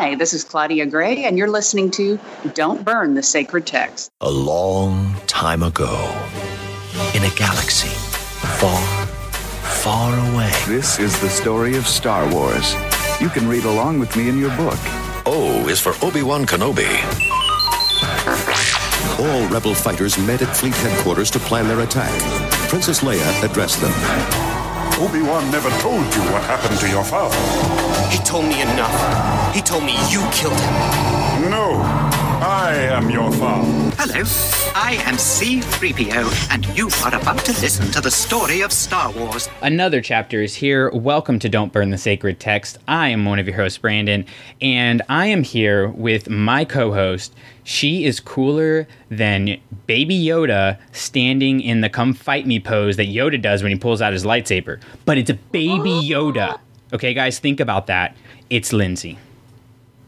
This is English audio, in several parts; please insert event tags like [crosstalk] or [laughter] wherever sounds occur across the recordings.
Hi, this is Claudia Gray, and you're listening to Don't Burn the Sacred Text. A long time ago, in a galaxy far, far away. This is the story of Star Wars. You can read along with me in your book. O is for Obi Wan Kenobi. All rebel fighters met at fleet headquarters to plan their attack. Princess Leia addressed them. Obi-Wan never told you what happened to your father. He told me enough. He told me you killed him. No, I am your father. Hello, I am C3PO, and you are about to listen to the story of Star Wars. Another chapter is here. Welcome to Don't Burn the Sacred Text. I am one of your hosts, Brandon, and I am here with my co host. She is cooler than Baby Yoda standing in the come fight me pose that Yoda does when he pulls out his lightsaber. But it's a Baby uh-huh. Yoda. Okay, guys, think about that. It's Lindsay.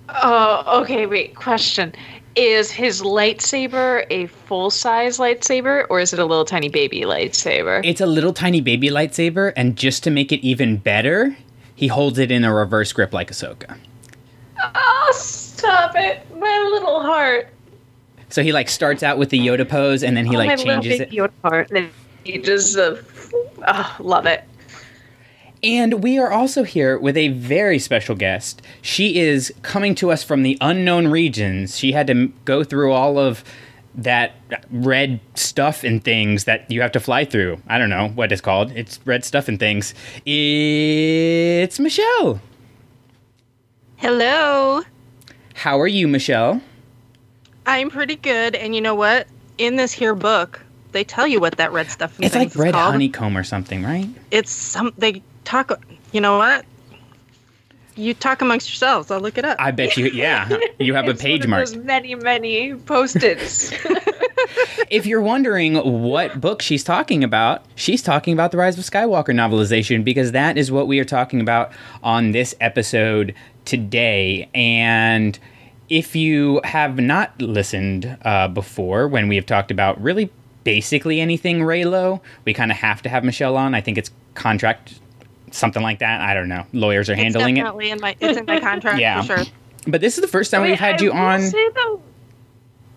Oh, okay, wait. Question. Is his lightsaber a full size lightsaber or is it a little tiny baby lightsaber? It's a little tiny baby lightsaber, and just to make it even better, he holds it in a reverse grip like Ahsoka. Oh, stop it. My little heart. So he like starts out with the Yoda pose, and then he oh, like my changes it. Yoda heart. Then he just, uh, oh, love it. And we are also here with a very special guest. She is coming to us from the unknown regions. She had to go through all of that red stuff and things that you have to fly through. I don't know what it's called. It's red stuff and things. It's Michelle. Hello. How are you, Michelle? I'm pretty good, and you know what? In this here book, they tell you what that red stuff and It's like red honeycomb or something, right? It's some they talk. You know what? You talk amongst yourselves. I'll look it up. I bet you, yeah. You have a page mark. those many, many post-its. [laughs] If you're wondering what book she's talking about, she's talking about the Rise of Skywalker novelization because that is what we are talking about on this episode today. And if you have not listened uh, before, when we have talked about really basically anything Reylo, we kind of have to have Michelle on. I think it's contract, something like that. I don't know. Lawyers are it's handling it. definitely in my. It's in my contract [laughs] Yeah. for sure. But this is the first time Wait, we've had I you on. say, though-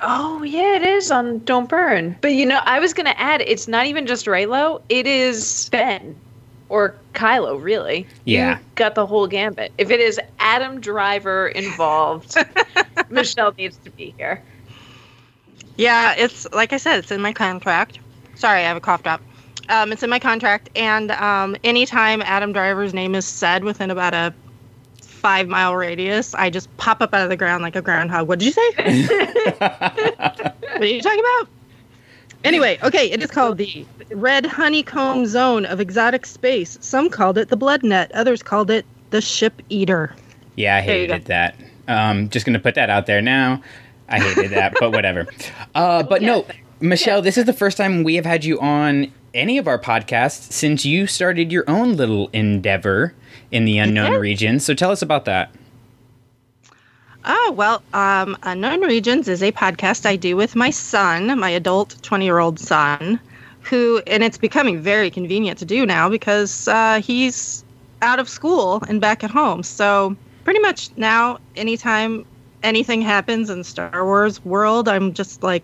oh yeah, it is on Don't Burn. But you know, I was gonna add, it's not even just Reylo. It is Ben or Kylo. Really, Yeah. you got the whole gambit. If it is Adam Driver involved, [laughs] Michelle needs to be here. Yeah, it's like I said, it's in my contract. Sorry, I have a cough drop. Um, it's in my contract, and um, anytime Adam Driver's name is said within about a five mile radius, I just pop up out of the ground like a groundhog. What did you say? [laughs] what are you talking about? Anyway, okay, it is called the Red Honeycomb Zone of Exotic Space. Some called it the Blood Net, others called it the Ship Eater. Yeah, I hated that. Um, just gonna put that out there now. I hated that, but whatever. Uh, but [laughs] no, Michelle, this is the first time we have had you on any of our podcasts since you started your own little endeavor in the unknown did. region. So tell us about that. Oh, well, um, Unknown Regions is a podcast I do with my son, my adult 20 year old son, who, and it's becoming very convenient to do now because uh, he's out of school and back at home. So, pretty much now, anytime anything happens in Star Wars world, I'm just like,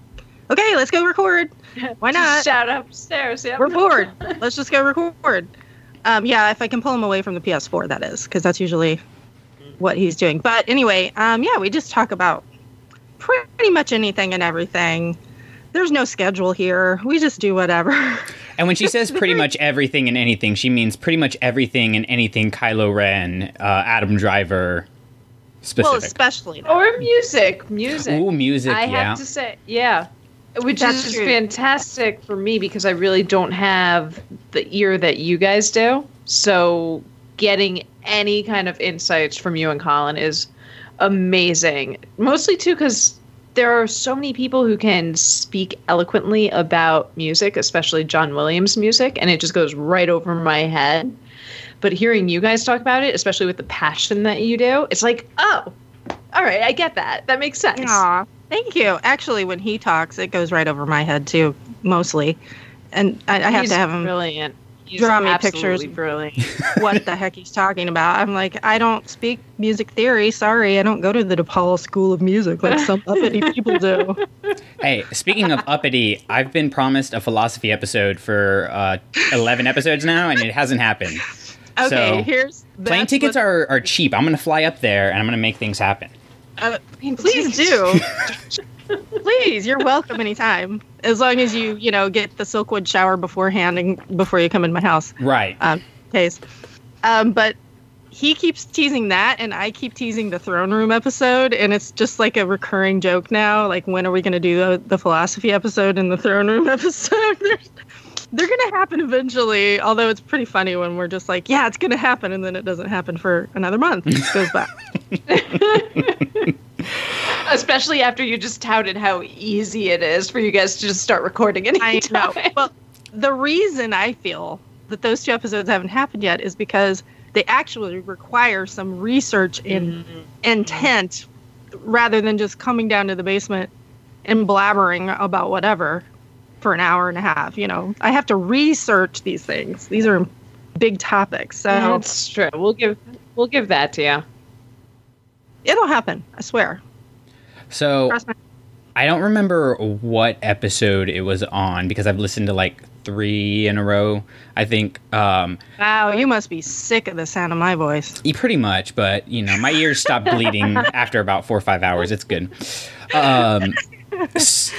okay, let's go record. Why [laughs] not? Shout upstairs. Yep. We're bored. [laughs] Let's just go record. Um, yeah, if I can pull him away from the PS4, that is, because that's usually what he's doing. But anyway, um, yeah, we just talk about pretty much anything and everything. There's no schedule here. We just do whatever. [laughs] And when she says pretty much everything and anything, she means pretty much everything and anything Kylo Ren, uh, Adam Driver, well, especially that. Or music, music. Ooh, music, I yeah. have to say, yeah, which That's is true. fantastic for me because I really don't have the ear that you guys do. So getting any kind of insights from you and Colin is amazing. Mostly too because there are so many people who can speak eloquently about music, especially John Williams music, and it just goes right over my head. But hearing you guys talk about it, especially with the passion that you do, it's like, oh, all right, I get that. That makes sense. Aw, thank you. Actually, when he talks, it goes right over my head too, mostly. And I, I have to have him. brilliant. draw me pictures. brilliant. [laughs] what the heck he's talking about. I'm like, I don't speak music theory. Sorry, I don't go to the DePaul School of Music like some [laughs] uppity people do. Hey, speaking of uppity, I've been promised a philosophy episode for uh, 11 episodes now, and it hasn't happened. Okay, So, here's Plane tickets what- are, are cheap. I'm going to fly up there and I'm going to make things happen. Uh, please do. [laughs] please, you're welcome anytime. As long as you, you know, get the Silkwood shower beforehand and before you come in my house. Right. Um, case. Um, but he keeps teasing that, and I keep teasing the throne room episode, and it's just like a recurring joke now. Like, when are we going to do the, the philosophy episode and the throne room [laughs] episode? They're, they're going to happen eventually. Although it's pretty funny when we're just like, yeah, it's going to happen, and then it doesn't happen for another month. It goes by. [laughs] [laughs] Especially after you just touted how easy it is for you guys to just start recording I anytime. know. Well, the reason I feel that those two episodes haven't happened yet is because they actually require some research and mm-hmm. intent rather than just coming down to the basement and blabbering about whatever for an hour and a half. You know, I have to research these things. These are big topics. So That's true. We'll give we'll give that to you. it'll happen. I swear. So I don't remember what episode it was on because I've listened to like three in a row. I think um, Wow, you must be sick of the sound of my voice. pretty much, but you know, my ears stop bleeding [laughs] after about four or five hours. It's good. Um, s-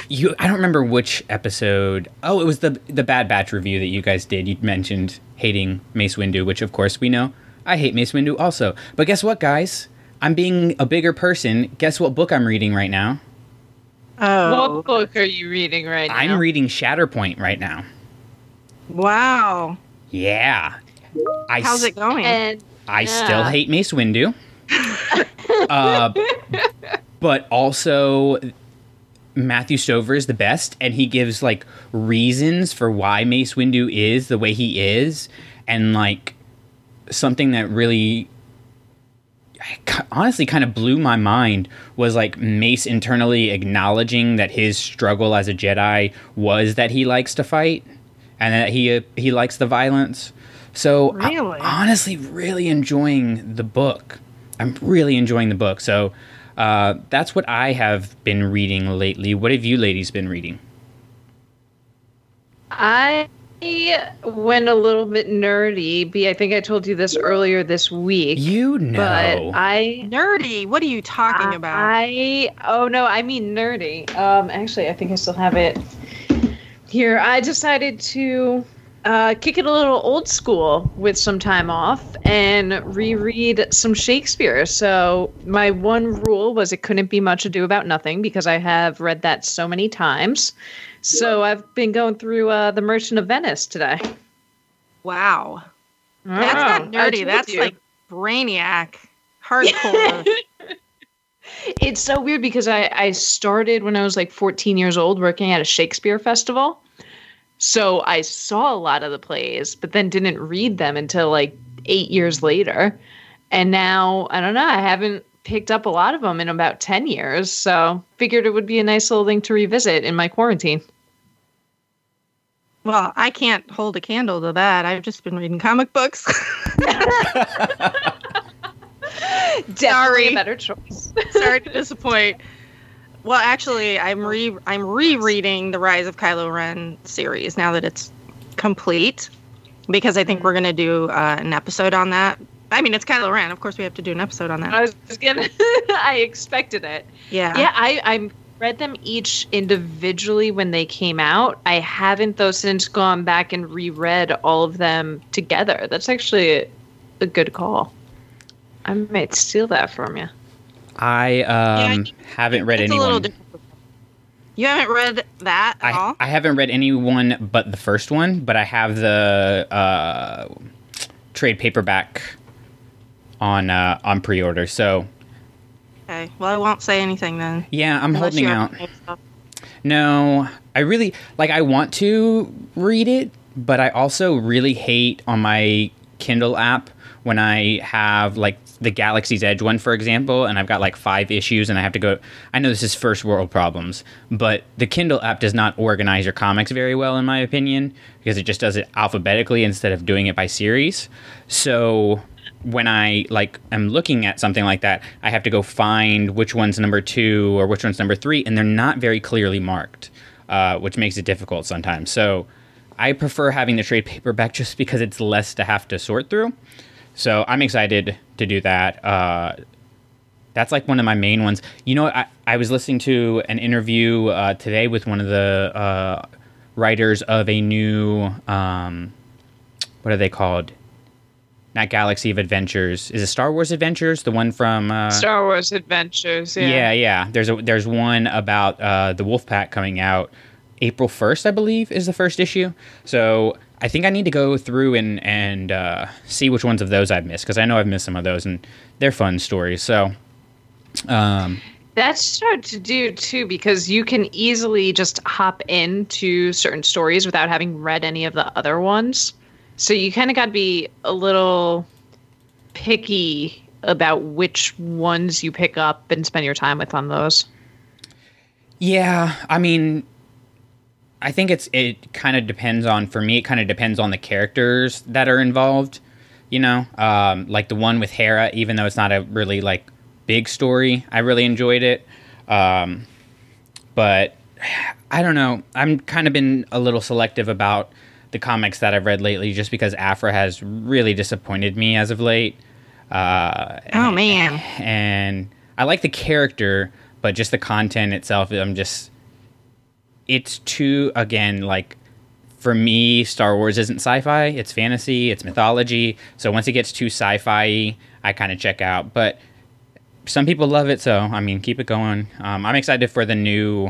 you, I don't remember which episode. Oh, it was the the Bad Batch review that you guys did. You mentioned hating Mace Windu, which of course we know. I hate Mace Windu also. But guess what, guys? I'm being a bigger person. Guess what book I'm reading right now? Oh, What book are you reading right now? I'm reading Shatterpoint right now. wow. Yeah. I How's s- it going? and I still hate Mace Windu. [laughs] uh, but also Matthew Stover is the best, and he gives like reasons for why Mace Windu is the way he is, and like something that really honestly kind of blew my mind was like Mace internally acknowledging that his struggle as a Jedi was that he likes to fight and that he uh, he likes the violence. So I- Really? honestly, really enjoying the book. I'm really enjoying the book. So uh, that's what I have been reading lately. What have you ladies been reading? I went a little bit nerdy. B, I think I told you this earlier this week. You know, But I Nerdy. What are you talking about? I oh no, I mean nerdy. Um, actually, I think I still have it here. I decided to uh, kick it a little old school with some time off and reread some Shakespeare. So my one rule was it couldn't be much ado about nothing because I have read that so many times. So I've been going through uh, the Merchant of Venice today. Wow. That's Oh, not nerdy. That's you. like brainiac. Hardcore. [laughs] It's so weird because I, I started when I was like 14 years old working at a Shakespeare festival. So I saw a lot of the plays, but then didn't read them until like eight years later. And now, I don't know, I haven't picked up a lot of them in about 10 years. So figured it would be a nice little thing to revisit in my quarantine. well, I can't hold a candle to that. I've just been reading comic books. [laughs] [laughs] Definitely Sorry. a better choice. Sorry to disappoint. Well, actually, I'm re I'm rereading the Rise of Kylo Ren series now that it's complete because I think we're gonna do uh, an episode on that. I mean, it's Kylo Ren. Of course, we have to do an episode on that. I was gonna, [laughs] I expected it. yeah. Yeah, I I read them each individually when they came out. I haven't though since gone back and reread all of them together. That's actually a, a good call. I might steal that from you. I um, haven't read It's a little anyone. You haven't read that at I, all? I haven't read anyone but the first one, but I have the uh, trade paperback on uh, on pre-order. So Okay. Well, I won't say anything then. yeah, I'm holding out. No, I really like. I want to read it, but I also really hate on my Kindle app when I have like the Galaxy's Edge one, for example, and I've got like five issues and I have to go. I know this is first world problems, but the Kindle app does not organize your comics very well, in my opinion, because it just does it alphabetically instead of doing it by series. So when I like am looking at something like that, I have to go find which one's number two or which one's number three, and they're not very clearly marked, uh, which makes it difficult sometimes. So I prefer having the trade paperback [laughs] just because it's less to have to sort through. So I'm excited to do that. Uh, that's like one of my main ones. You know, I, I was listening to an interview uh, today with one of the uh, writers of a new, um, what are they called? Not Galaxy of Adventures. Is it Star Wars Adventures? The one from uh, Star Wars Adventures. Yeah. yeah, yeah. There's a there's one about uh, the Wolfpack coming out April first, I believe, is the first issue. So I think I need to go through and and uh, see which ones of those I've missed because I know I've missed some of those and they're fun stories. So, um, That's hard to do too because you can easily just hop into certain stories without having read any of the other ones. So you kind of got to be a little picky about which ones you pick up and spend your time with on those. yeah, I mean, I think it's it kind of depends on for me. It kind of depends on the characters that are involved. You know, um, like the one with Hera, even though it's not a really like big story, I really enjoyed it. Um, but I don't know. I'm kind of been a little selective about the comics that I've read lately, just because Aphra has really disappointed me as of late. Uh, Oh man. and I like the character, but just the content itself, I'm just it's too again like for me Star Wars isn't sci-fi, it's fantasy, it's mythology. So once it gets too sci-fi, I kind of check out. But some people love it, so I mean, keep it going. Um, I'm excited for the new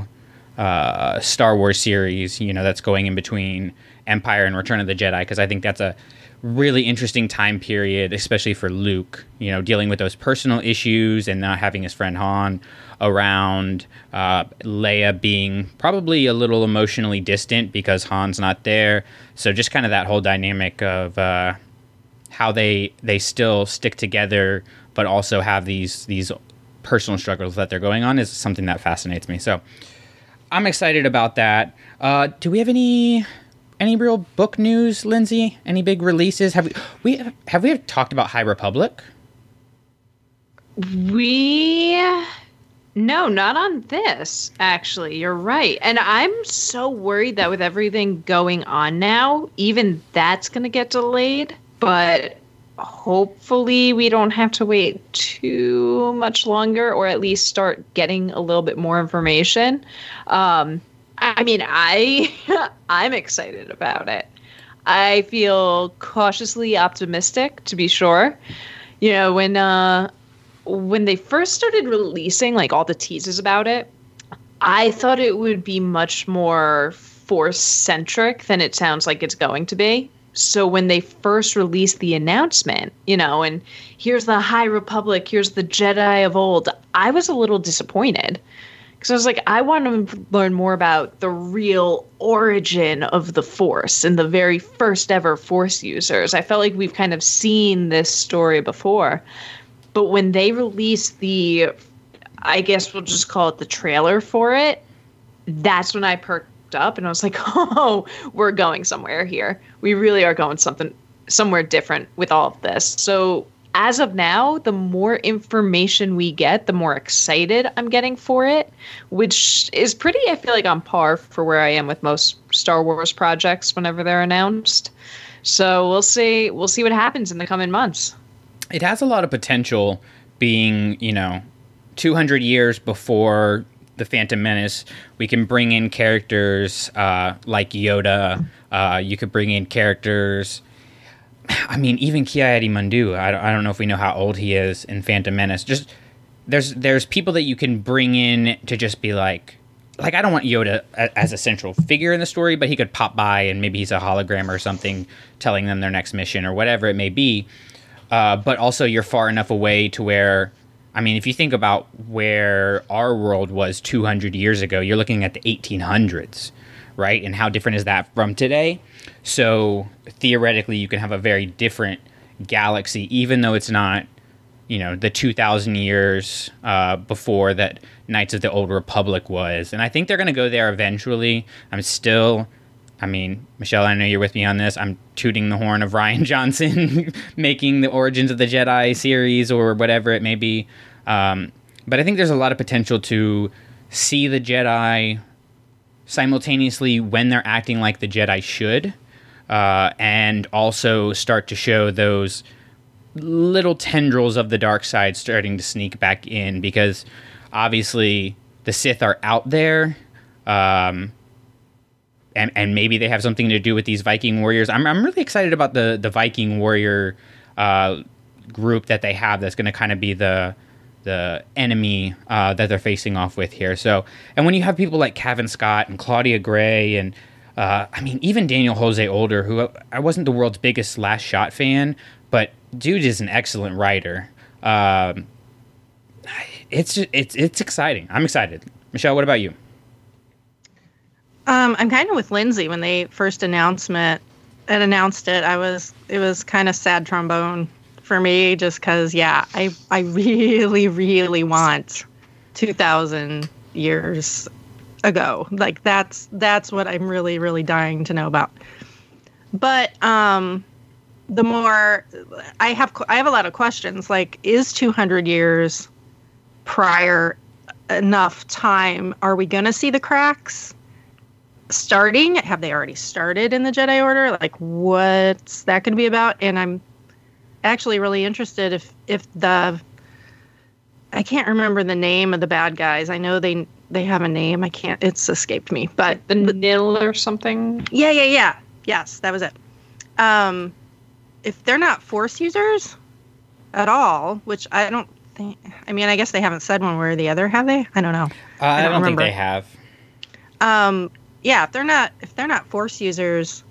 uh, Star Wars series, you know, that's going in between Empire and Return of the Jedi, because I think that's a really interesting time period, especially for Luke, you know, dealing with those personal issues and not having his friend Han around, uh, Leia being probably a little emotionally distant because Han's not there. So just kind of that whole dynamic of uh, how they they still stick together, but also have these these personal struggles that they're going on is something that fascinates me. So I'm excited about that. Uh, do we have any any real book news, Lindsay? Any big releases? Have we we have we talked about High Republic? We no, not on this. Actually, you're right. And I'm so worried that with everything going on now, even that's going to get delayed, but hopefully we don't have to wait too much longer or at least start getting a little bit more information. Um I mean, I [laughs] I'm excited about it. I feel cautiously optimistic to be sure. You know, when uh when they first started releasing like all the teases about it, I thought it would be much more force centric than it sounds like it's going to be. So when they first released the announcement, you know, and here's the High Republic, here's the Jedi of old, I was a little disappointed. Because I was like, I want to learn more about the real origin of the Force and the very first ever Force users. I felt like we've kind of seen this story before. But when they released the, I guess we'll just call it the trailer for it, that's when I perked up and I was like, [laughs] oh, we're going somewhere here. We really are going something somewhere different with all of this. So as of now, the more information we get, the more excited I'm getting for it, which is pretty, I feel like, on par for where I am with most Star Wars projects whenever they're announced. So we'll see. We'll see what happens in the coming months. It has a lot of potential being, you know, 200 years before the Phantom Menace. We can bring in characters uh, like Yoda. Uh, you could bring in characters. I mean, even Ki-Adi-Mundi. I don't, I don't know if we know how old he is in Phantom Menace. Just there's there's people that you can bring in to just be like, like I don't want Yoda as a central figure in the story, but he could pop by and maybe he's a hologram or something, telling them their next mission or whatever it may be. Uh, but also, you're far enough away to where, I mean, if you think about where our world was 200 years ago, you're looking at the 1800s, right? And how different is that from today? So theoretically, you can have a very different galaxy, even though it's not, you know, the 2,000 years uh, before that Knights of the Old Republic was. And I think they're going to go there eventually. I'm still. I mean, Michelle, I know you're with me on this. I'm tooting the horn of [laughs] Rian Johnson [laughs] making the Origins of the Jedi series or whatever it may be. Um, but I think there's a lot of potential to see the Jedi simultaneously when they're acting like the Jedi should, uh, and also start to show those little tendrils of the dark side starting to sneak back in because obviously the Sith are out there. Um, and, and maybe they have something to do with these Viking warriors. I'm, I'm really excited about the, the Viking warrior uh, group that they have that's going to kind of be the the enemy uh, that they're facing off with here. So, and when you have people like Cavan Scott and Claudia Gray, and uh, I mean, even Daniel Jose Older, who I wasn't the world's biggest Last Shot fan, but dude is an excellent writer. Um, it's it's it's exciting. I'm excited. Michelle, what about you? Um, I'm kind of with Lindsay when they first announcement and announced it. I was it was kind of sad trombone for me just because yeah i i [laughs] really really want 2000 years ago. Like that's that's what i'm really really dying to know about. But um the more i have i have a lot of questions like is 200 years prior enough time? Are we going to see the cracks starting? Have they already started in the jedi order? Like what's that going to be about? And i'm actually really interested if if the I can't remember the name of the bad guys. I know they they have a name. I can't. It's escaped me. But the Nihil or something. Yeah, yeah, yeah. Yes, that was it. Um, if they're not force users at all, which I don't think. I mean, I guess they haven't said one way or the other, have they? I don't know. Uh, I, don't I, don't think they have. Um, yeah, if they're not if they're not force users,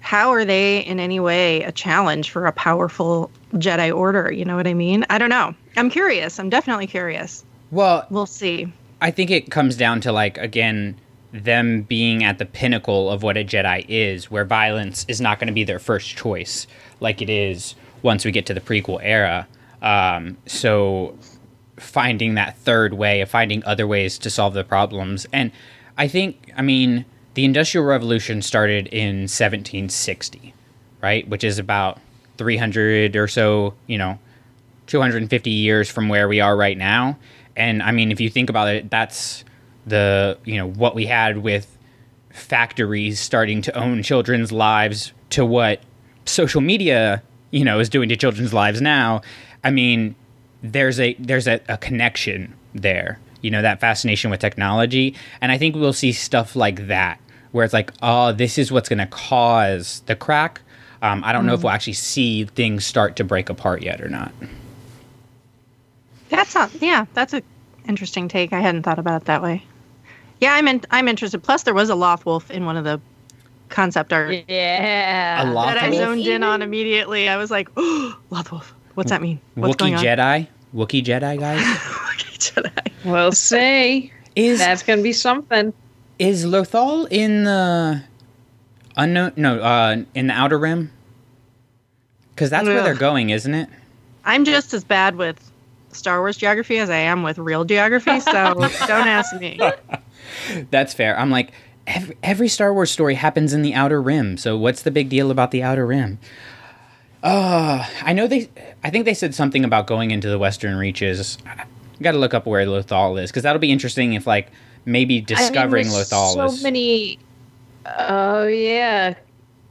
how are they in any way a challenge for a powerful Jedi Order? You know what I mean? I don't know. I'm curious. I'm definitely curious. Well, we'll see. I think it comes down to like again them being at the pinnacle of what a Jedi is, where violence is not going to be their first choice, like it is once we get to the prequel era. Um, so finding that third way, of finding other ways to solve the problems, and I think, I mean, the Industrial Revolution started in 1760, right? Which is about 300 or so, you know, 250 years from where we are right now. And I mean, if you think about it, that's the, you know, what we had with factories starting to own children's lives to what social media, you know, is doing to children's lives now. I mean, there's a there's a, a connection there you know that fascination with technology and i think we'll see stuff like that where it's like, oh, this is what's going to cause the crack. Um, I don't mm. know if mm. we'll actually see things start to break apart yet or not. That's not, yeah, that's a interesting take. I hadn't thought about it that way. Yeah, I'm in, I'm interested. Plus, there was a Loth Wolf in one of the concept art. Yeah, a Loth that I zoned in on immediately. I was like, oh, Loth Wolf. What's that mean? What's Wookie Jedi. Wookie Jedi guys. [laughs] Wookie Jedi. We'll see. Is that's gonna be something? Is Lothal in the unknown? No, uh, in the Outer Rim. Because that's Ugh. where they're going, isn't it? I'm just as bad with Star Wars geography as I am with real geography, so [laughs] don't ask me. That's fair. I'm like, every, every, Star Wars story happens in the Outer Rim, so what's the big deal about the Outer Rim? Uh, I know they. I think they said something about going into the Western Reaches. Got to look up where Lothal is because that'll be interesting if like maybe discovering I mean, Lothal so many. Oh yeah,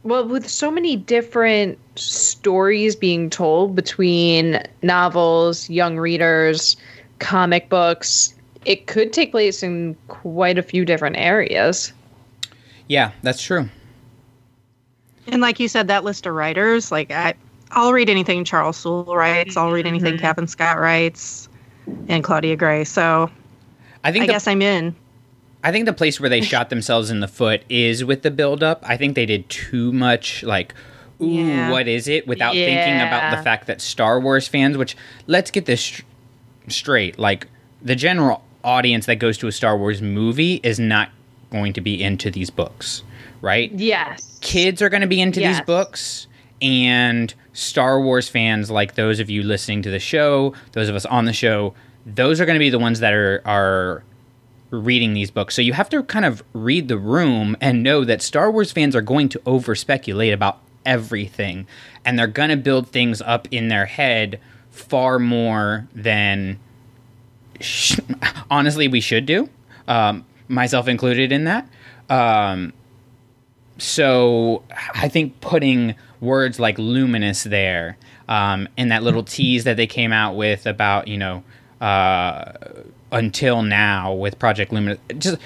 well, with so many different stories being told between novels, young readers, comic books, it could take place in quite a few different areas. Yeah, that's true. And like you said, that list of writers, like I, I'll read anything Charles Soule writes. I'll read anything mm-hmm. Cavan Scott writes, and Claudia Gray. So, I think I the, guess I'm in. I think the place where they [laughs] shot themselves in the foot is with the buildup. I think they did too much, like, ooh, yeah. what is it? Without yeah. thinking about the fact that Star Wars fans, which, let's get this sh- straight, like, the general audience that goes to a Star Wars movie is not going to be into these books, right? Yes. Kids are going to be into yes. these books, and Star Wars fans, like those of you listening to the show, those of us on the show, those are going to be the ones that are are reading these books. So you have to kind of read the room and know that Star Wars fans are going to over speculate about everything, and they're going to build things up in their head far more than sh- honestly we should do. Um, myself included in that. Um, so I think putting words like luminous there um, and that little [laughs] tease that they came out with about you know uh, until now with Project Luminous, just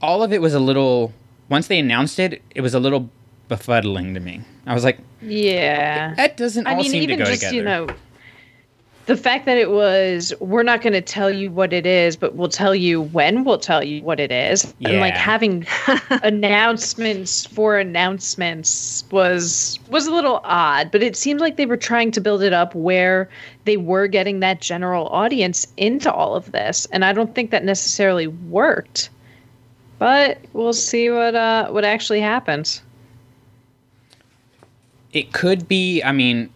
all of it was a little. Once they announced it, it was a little befuddling to me. I was like, Yeah. that doesn't all I mean, seem even to go just together. you know, the fact that it was we're not going to tell you what it is, but we'll tell you when we'll tell you what it is, and like having [laughs] announcements for announcements was was a little odd. But it seemed like they were trying to build it up where they were getting that general audience into all of this, and I don't think that necessarily worked. But we'll see what uh what actually happens. it could be i mean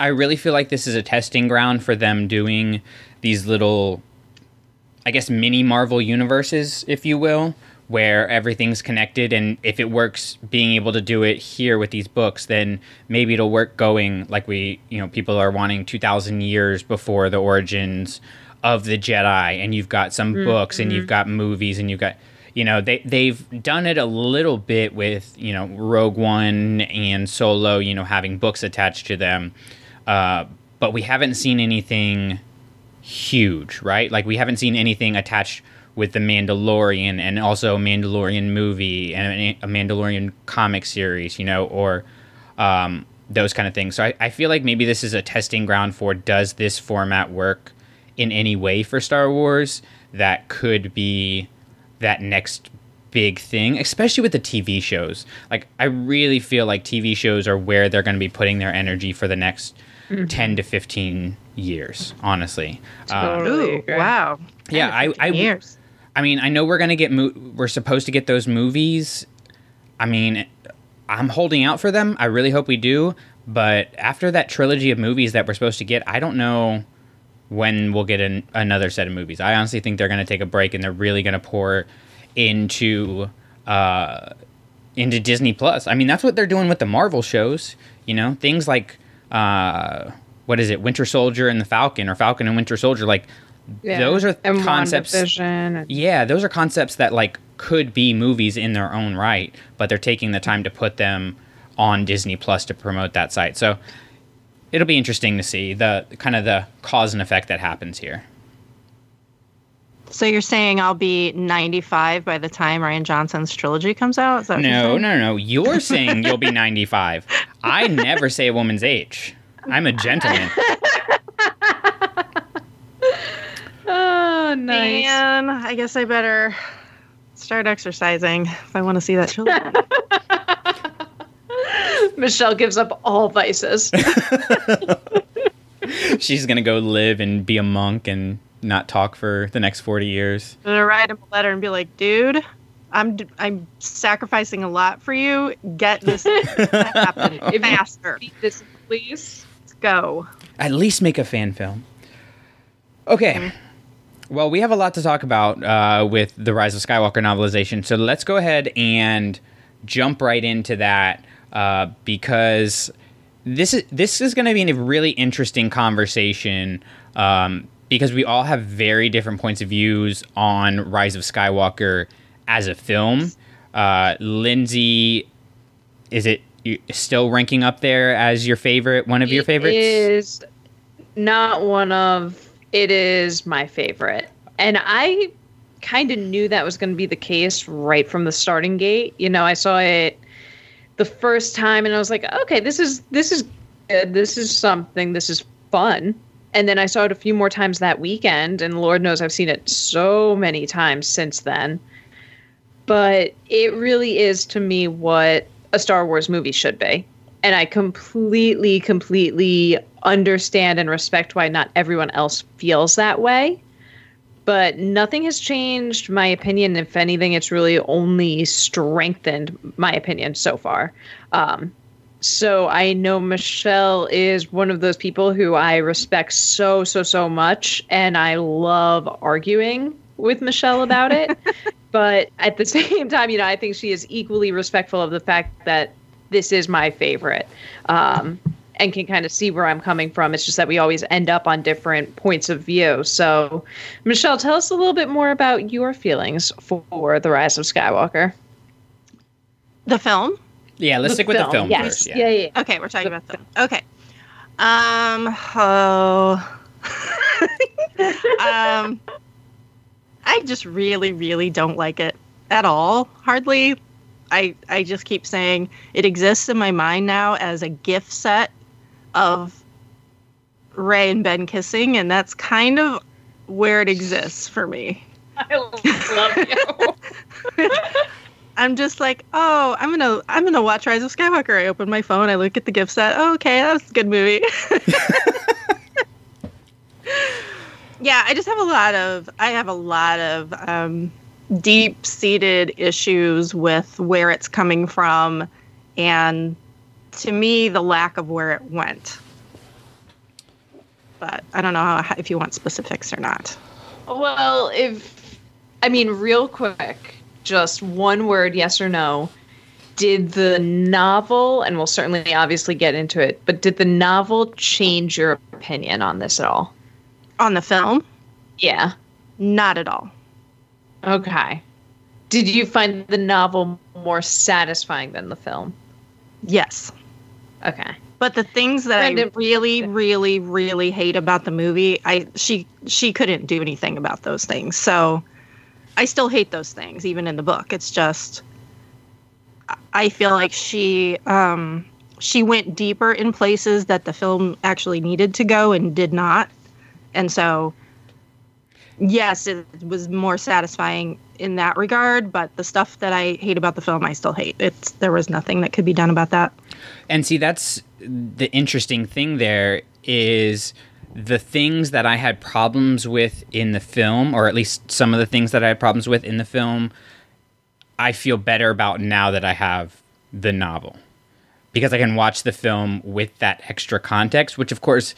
i really feel like this is a testing ground for them doing these little i guess mini marvel universes if you will where everything's connected. And if it works being able to do it here with these books then maybe it'll work going like we you know people are wanting 2000 years before the origins of the jedi. And you've got some mm-hmm. books and you've mm-hmm. got movies and you've got you know they they've done it a little bit with you know Rogue One and Solo you know having books attached to them uh, but we haven't seen anything huge right like we haven't seen anything attached with the Mandalorian and also a Mandalorian movie and a Mandalorian comic series you know or um, those kind of things so I, I feel like maybe this is a testing ground for does this format work in any way for Star Wars that could be that next big thing, especially with the TV shows. Like, I really feel like TV shows are where they're going to be putting their energy for the next 10 to 15 years, honestly. Um, Ooh, wow. yeah, I, I, years. I mean, I know we're going to get, mo- we're supposed to get those movies. I mean, I'm holding out for them. I really hope we do. But after that trilogy of movies that we're supposed to get, I don't know when we'll get an, another set of movies. I honestly think they're going to take a break and they're really going to pour into uh, into Disney Plus. I mean, that's what they're doing with the Marvel shows. You know, things like uh, what is it, Winter Soldier and the Falcon, or Falcon and Winter Soldier. Like Yeah. those are and concepts. Yeah, those are concepts that like could be movies in their own right, but they're taking the time to put them on Disney Plus to promote that site. So it'll be interesting to see the kind of the cause and effect that happens here. So you're saying I'll be 95 by the time Rian Johnson's trilogy comes out? Is that No, no, no. You're [laughs] saying you'll be 95. I never say a woman's age. I'm a gentleman. [laughs] Oh, nice. Man, I guess I better start exercising if I want to see that trilogy. [laughs] Michelle gives up all vices. She's going to go live and be a monk and not talk for the next 40 years. I'm gonna write him a letter and be like, dude, I'm d- I'm sacrificing a lot for you. Get this to [laughs] happen If faster. this, please. Let's go. At least make a fan film. Okay. Well, we have a lot to talk about uh, with the Rise of Skywalker novelization, so let's go ahead and jump right into that uh, because this is this is going to be a really interesting conversation um, because we all have very different points of views on Rise of Skywalker as a film. Uh, Lindsay, is it still ranking up there as your favorite? One of your favorites? It is not one of. It is my favorite, and I kind of knew that was going to be the case right from the starting gate. You know, I saw it the first time, and I was like, okay, this is this is good. This is something. This is fun. And then I saw it a few more times that weekend, and Lord knows I've seen it so many times since then. But it really is to me what a Star Wars movie should be. And I completely, completely understand and respect why not everyone else feels that way. But nothing has changed my opinion. If anything, it's really only strengthened my opinion so far. Um, So I know Michelle is one of those people who I respect so, so, so much. And I love arguing with Michelle about it. [laughs] but at the [laughs] same time, you know, I think she is equally respectful of the fact that this is my favorite. Um, and can kind of see where I'm coming from. It's just that we always end up on different points of view. So, Michelle, tell us a little bit more about your feelings for The Rise of Skywalker. The film? Yeah, let's The stick with film, the film yes. first. Yeah. Yeah, yeah. Okay, we're talking about the film. Okay. Um, oh. [laughs] um, I just really, really don't like it at all. Hardly. I I just keep saying it exists in my mind now as a GIF set of Rey and Ben kissing, and that's kind of where it exists for me. I love you. [laughs] I'm just like, oh, I'm gonna I'm gonna watch Rise of Skywalker. I open my phone, I look at the GIF set. Oh, okay, that was a good movie. [laughs] yeah, I just have a lot of I have a lot of um, deep seated issues with where it's coming from, and to me, the lack of where it went. But I don't know how, if you want specifics or not. well, if, I mean, real quick, just one word, yes or no. Did the novel, and we'll certainly obviously get into it, but did the novel change your opinion on this at all? On the film, Yeah. not at all. Okay. Did you find the novel more satisfying than the film? Yes. Okay. But the things that I really, really, really hate about the movie, I she she couldn't do anything about those things. So I still hate those things, even in the book. It's just I- feel like she um she went deeper in places that the film actually needed to go and did not. And so yes, it was more satisfying in that regard, but the stuff that I hate about the film I still hate. It's there was nothing that could be done about that. And see, that's the interesting thing there is the things that I had problems with in the film, or at least some of the things that I had problems with in the film, I feel better about now that I have the novel. Because I can watch the film with that extra context, which of course,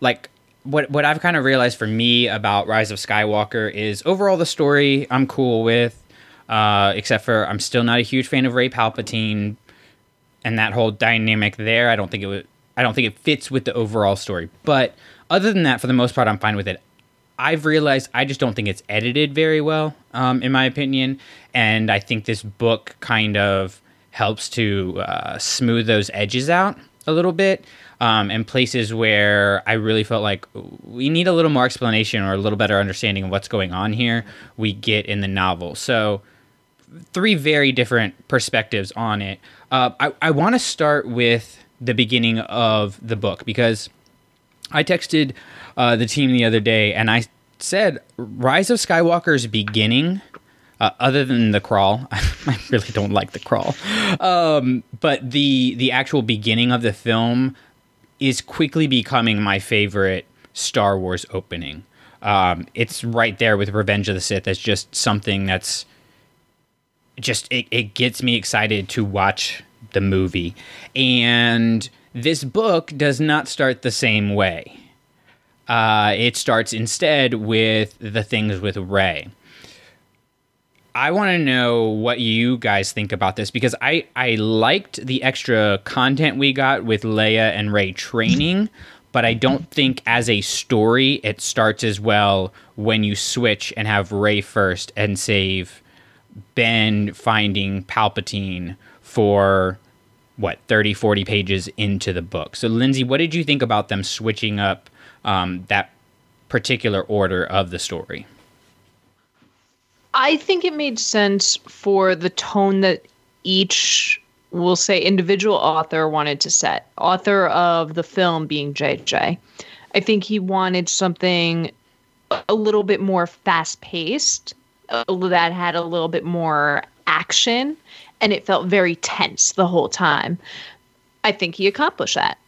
like what what I've kind of realized for me about Rise of Skywalker is overall the story I'm cool with, uh, except for I'm still not a huge fan of Rey Palpatine and that whole dynamic there. I don't think it would. I don't think it fits with the overall story. But other than that, for the most part, I'm fine with it. I've realized I just don't think it's edited very well, um, in my opinion, and I think this book kind of helps to uh, smooth those edges out a little bit. Um, and places where I really felt like we need a little more explanation or a little better understanding of what's going on here, we get in the novel. So, three very different perspectives on it. Uh, I, I want to start with the beginning of the book because I texted uh, the team the other day and I said Rise of Skywalker's beginning, uh, other than the crawl, [laughs] I really don't like the crawl, um, but the the actual beginning of the film is quickly becoming my favorite Star Wars opening. Um, it's right there with Revenge of the Sith as just something that's just it, it gets me excited to watch the movie. And this book does not start the same way. Uh, it starts instead with the things with rey. I want to know what you guys think about this because i i liked the extra content we got with leia and rey training but i don't think as a story it starts as well when you switch and have rey first and save Ben finding Palpatine for what 30 40 pages into the book. So Lindsay, what did you think about them switching up um, that particular order of the story? I think it made sense for the tone that each we'll say individual author wanted to set. Author of the film being JJ. I think he wanted something a little bit more fast paced, that had a little bit more action, and it felt very tense the whole time. I think he accomplished that.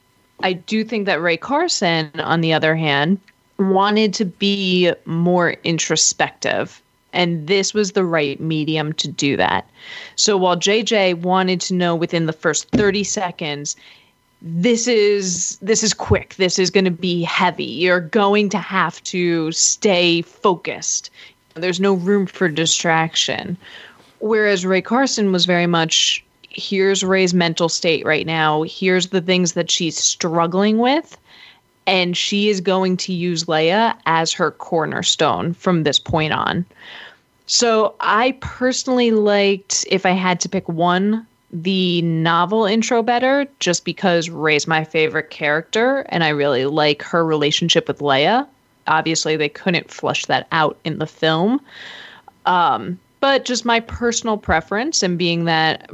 I do think that Rae Carson, on the other hand, wanted to be more introspective And this was the right medium to do that. So while JJ wanted to know within the first 30 seconds, this is this is quick. This is going to be heavy. You're going to have to stay focused. There's no room for distraction. Whereas Rae Carson was very much here's Rey's mental state right now. Here's the things that she's struggling with and she is going to use Leia as her cornerstone from this point on. So I personally liked, if I had to pick one, the novel intro better, just because Rey's my favorite character and I really like her relationship with Leia. Obviously, they couldn't flush that out in the film. Um, but just my personal preference and being that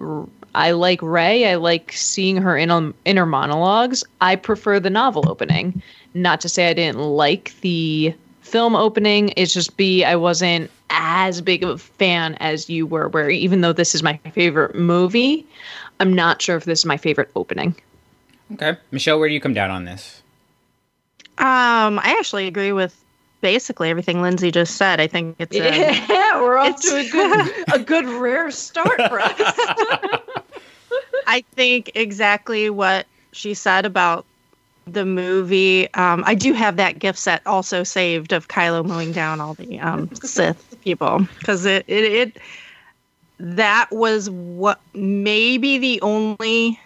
I like Rey. I like seeing her in inner monologues. I prefer the novel opening. Not to say I didn't like the film opening. It's just B, I wasn't as big of a fan as you were, where even though this is my favorite movie, I'm not sure if this is my favorite opening. Okay. Michelle, where do you come down on this? Um, I actually agree with basically everything Lindsay just said. I think it's a, yeah, [laughs] we're off to a good [laughs] a good rare start for us. [laughs] I think exactly what she said about the movie. Um, I do have that GIF set also saved of Kylo mowing down all the um, Sith people because it, it it that was what maybe the only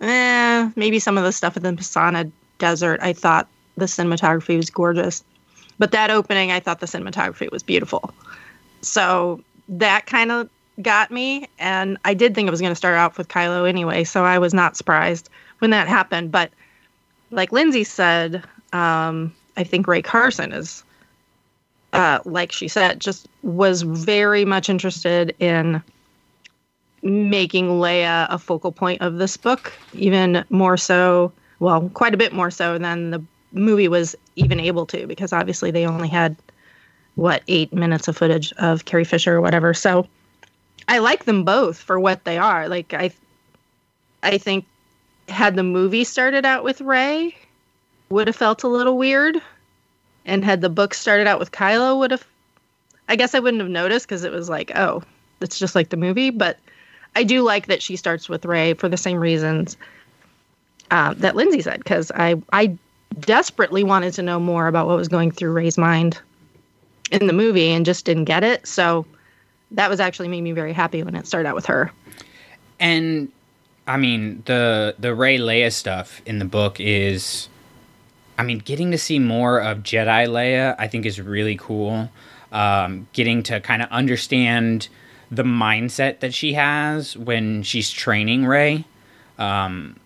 eh, maybe some of the stuff in the Pasaana desert. I thought the cinematography was gorgeous, but that opening I thought the cinematography was beautiful. So that kind of got me. And I did think it was going to start off with Kylo anyway, so I was not surprised when that happened. But like Lindsay said, um, I think Rae Carson is, uh, like she said, just was very much interested in making Leia a focal point of this book, even more so, well, quite a bit more so than the movie was even able to, because obviously they only had what eight minutes of footage of Carrie Fisher or whatever. So I like them both for what they are. Like I I think had the movie started out with Rey would have felt a little weird and had the book started out with Kylo would have I guess I wouldn't have noticed cuz it was like, oh, it's just like the movie, but I do like that she starts with Rey for the same reasons uh, that Lindsay said because I I desperately wanted to know more about what was going through Rey's mind in the movie and just didn't get it. So that was actually made me very happy when it started out with her. And I mean the the Rey Leia stuff in the book is I mean getting to see more of Jedi Leia I think is really cool. Um, getting to kind of understand the mindset that she has when she's training Rey, um,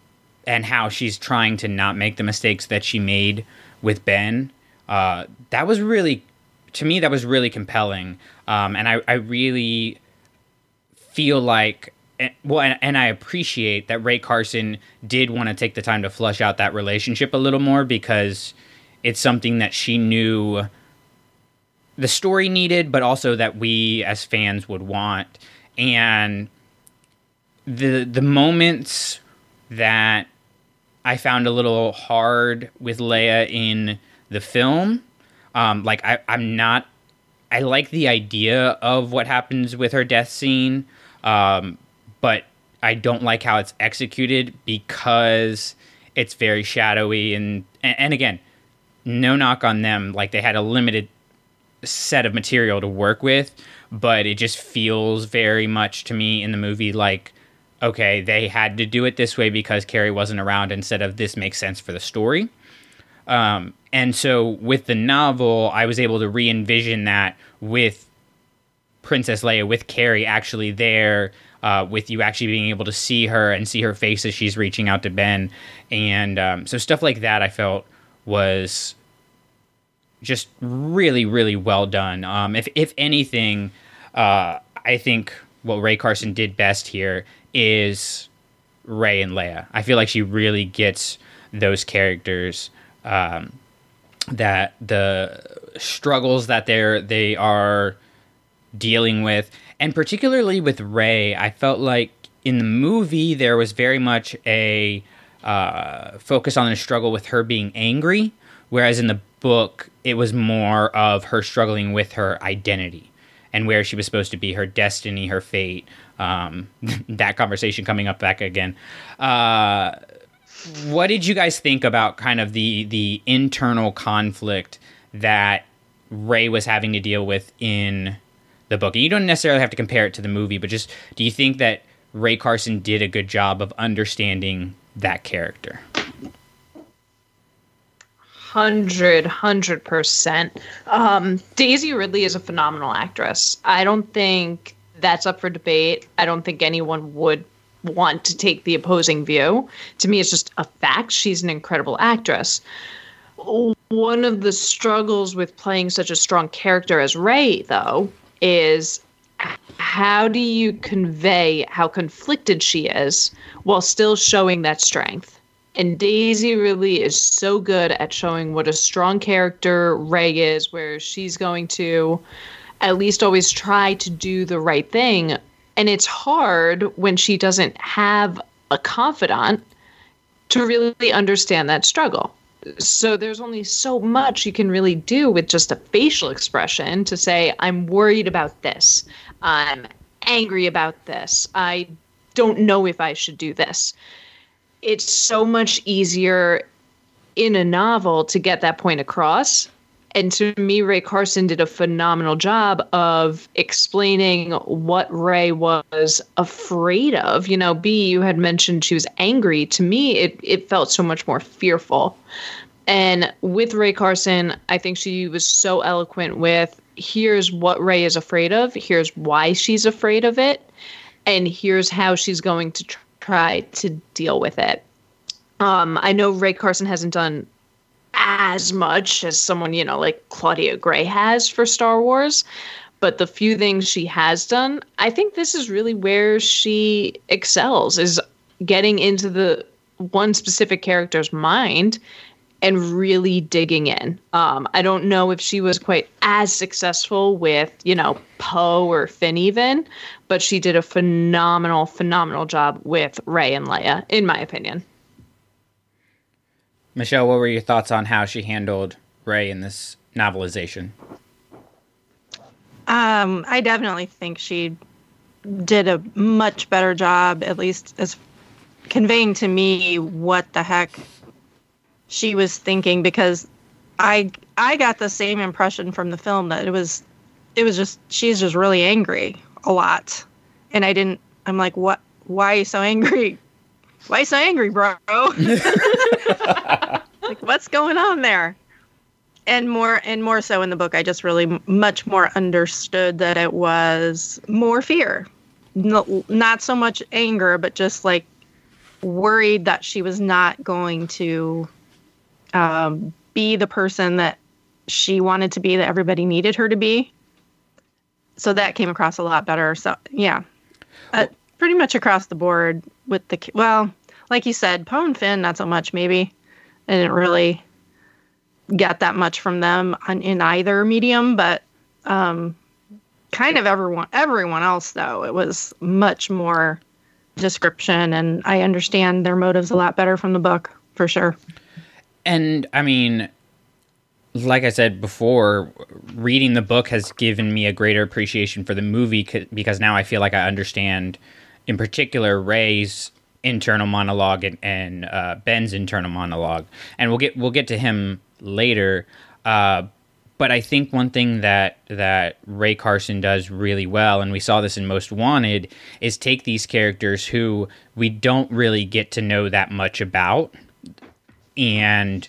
and how she's trying to not make the mistakes that she made with Ben. Uh, that was really, to me, that was really compelling. Um, and I, I really feel like eh, well and, and, i appreciate that rae carson did want to take the time to flush out that relationship a little more because it's something that she knew the story needed but also that we as fans would want and the the moments that i found a little hard with leia in the film um, like I, i'm not I like the idea of what happens with her death scene, um, but I don't like how it's executed because it's very shadowy and, and and again, no knock on them. Like they had a limited set of material to work with, but it just feels very much to me in the movie like okay, they had to do it this way because Carrie wasn't around instead of this makes sense for the story. Um, and so with the novel, I was able to re envision that with Princess Leia, with Carrie actually there, uh, with you actually being able to see her and see her face as she's reaching out to Ben. And um, so stuff like that I felt was just really, really well done. Um, if, if anything, uh, I think what Rae Carson did best here is Rey and Leia. I feel like she really gets those characters um, that the struggles that they're they are dealing with, and particularly with Rey, I felt like in the movie there was very much a uh, focus on the struggle with her being angry, whereas in the book it was more of her struggling with her identity. and where she was supposed to be, her destiny, her fate. Um, [laughs] that conversation coming up back again. Uh, what did you guys think about kind of the the internal conflict that Rey was having to deal with in the book? And you don't necessarily have to compare it to the movie, but just do you think that Rae Carson did a good job of understanding that character? Hundred, hundred percent. Um, Daisy Ridley is a phenomenal actress. I don't think that's up for debate. I don't think anyone would want to take the opposing view. To me, it's just a fact. She's an incredible actress. One of the struggles with playing such a strong character as Rey, though, is how do you convey how conflicted she is while still showing that strength? And Daisy really is so good at showing what a strong character Rey is, where she's going to at least always try to do the right thing. And it's hard when she doesn't have a confidant to really understand that struggle. So there's only so much you can really do with just a facial expression to say, I'm worried about this. I'm angry about this. I don't know if I should do this it's so much easier in a novel to get that point across. And to me, Rae Carson did a phenomenal job of explaining what Rey was afraid of. You know, B, you had mentioned she was angry. To me, it, it felt so much more fearful. And with Rae Carson, I think she was so eloquent with here's what Rey is afraid of, here's why she's afraid of it, and here's how she's going to try to deal with it. Um, I know Rae Carson hasn't done as much as someone, you know, like Claudia Gray has for Star Wars, but the few things she has done, I think this is really where she excels is getting into the one specific character's mind and really digging in. Um, I don't know if she was quite as successful with, you know, Poe or Finn even, but she did a phenomenal, phenomenal job with Rey and Leia, in my opinion. Michelle, what were your thoughts on how she handled Rey in this novelization? Um, I definitely think she did a much better job, at least as conveying to me what the heck she was thinking because I I got the same impression from the film that it was it was just she's just really angry a lot. And I didn't I'm like what why are you so angry? Why are you so angry, bro? [laughs] [laughs] like what's going on there? And more and more so in the book I just really much more understood that it was more fear. No, not so much anger but just like worried that she was not going to um, be the person that she wanted to be, that everybody needed her to be. So that came across a lot better. So yeah, uh, pretty much across the board with the well, like you said, Poe and Finn, not so much. Maybe I didn't really get that much from them on, in either medium, but um, kind of everyone everyone else though it was much more description, and I understand their motives a lot better from the book for sure. And I mean, like I said before, reading the book has given me a greater appreciation for the movie because now I feel like I understand, in particular, Rey's internal monologue and, and uh, Ben's internal monologue, and we'll get we'll get to him later. Uh, but I think one thing that that Rae Carson does really well, and we saw this in Most Wanted, is take these characters who we don't really get to know that much about, and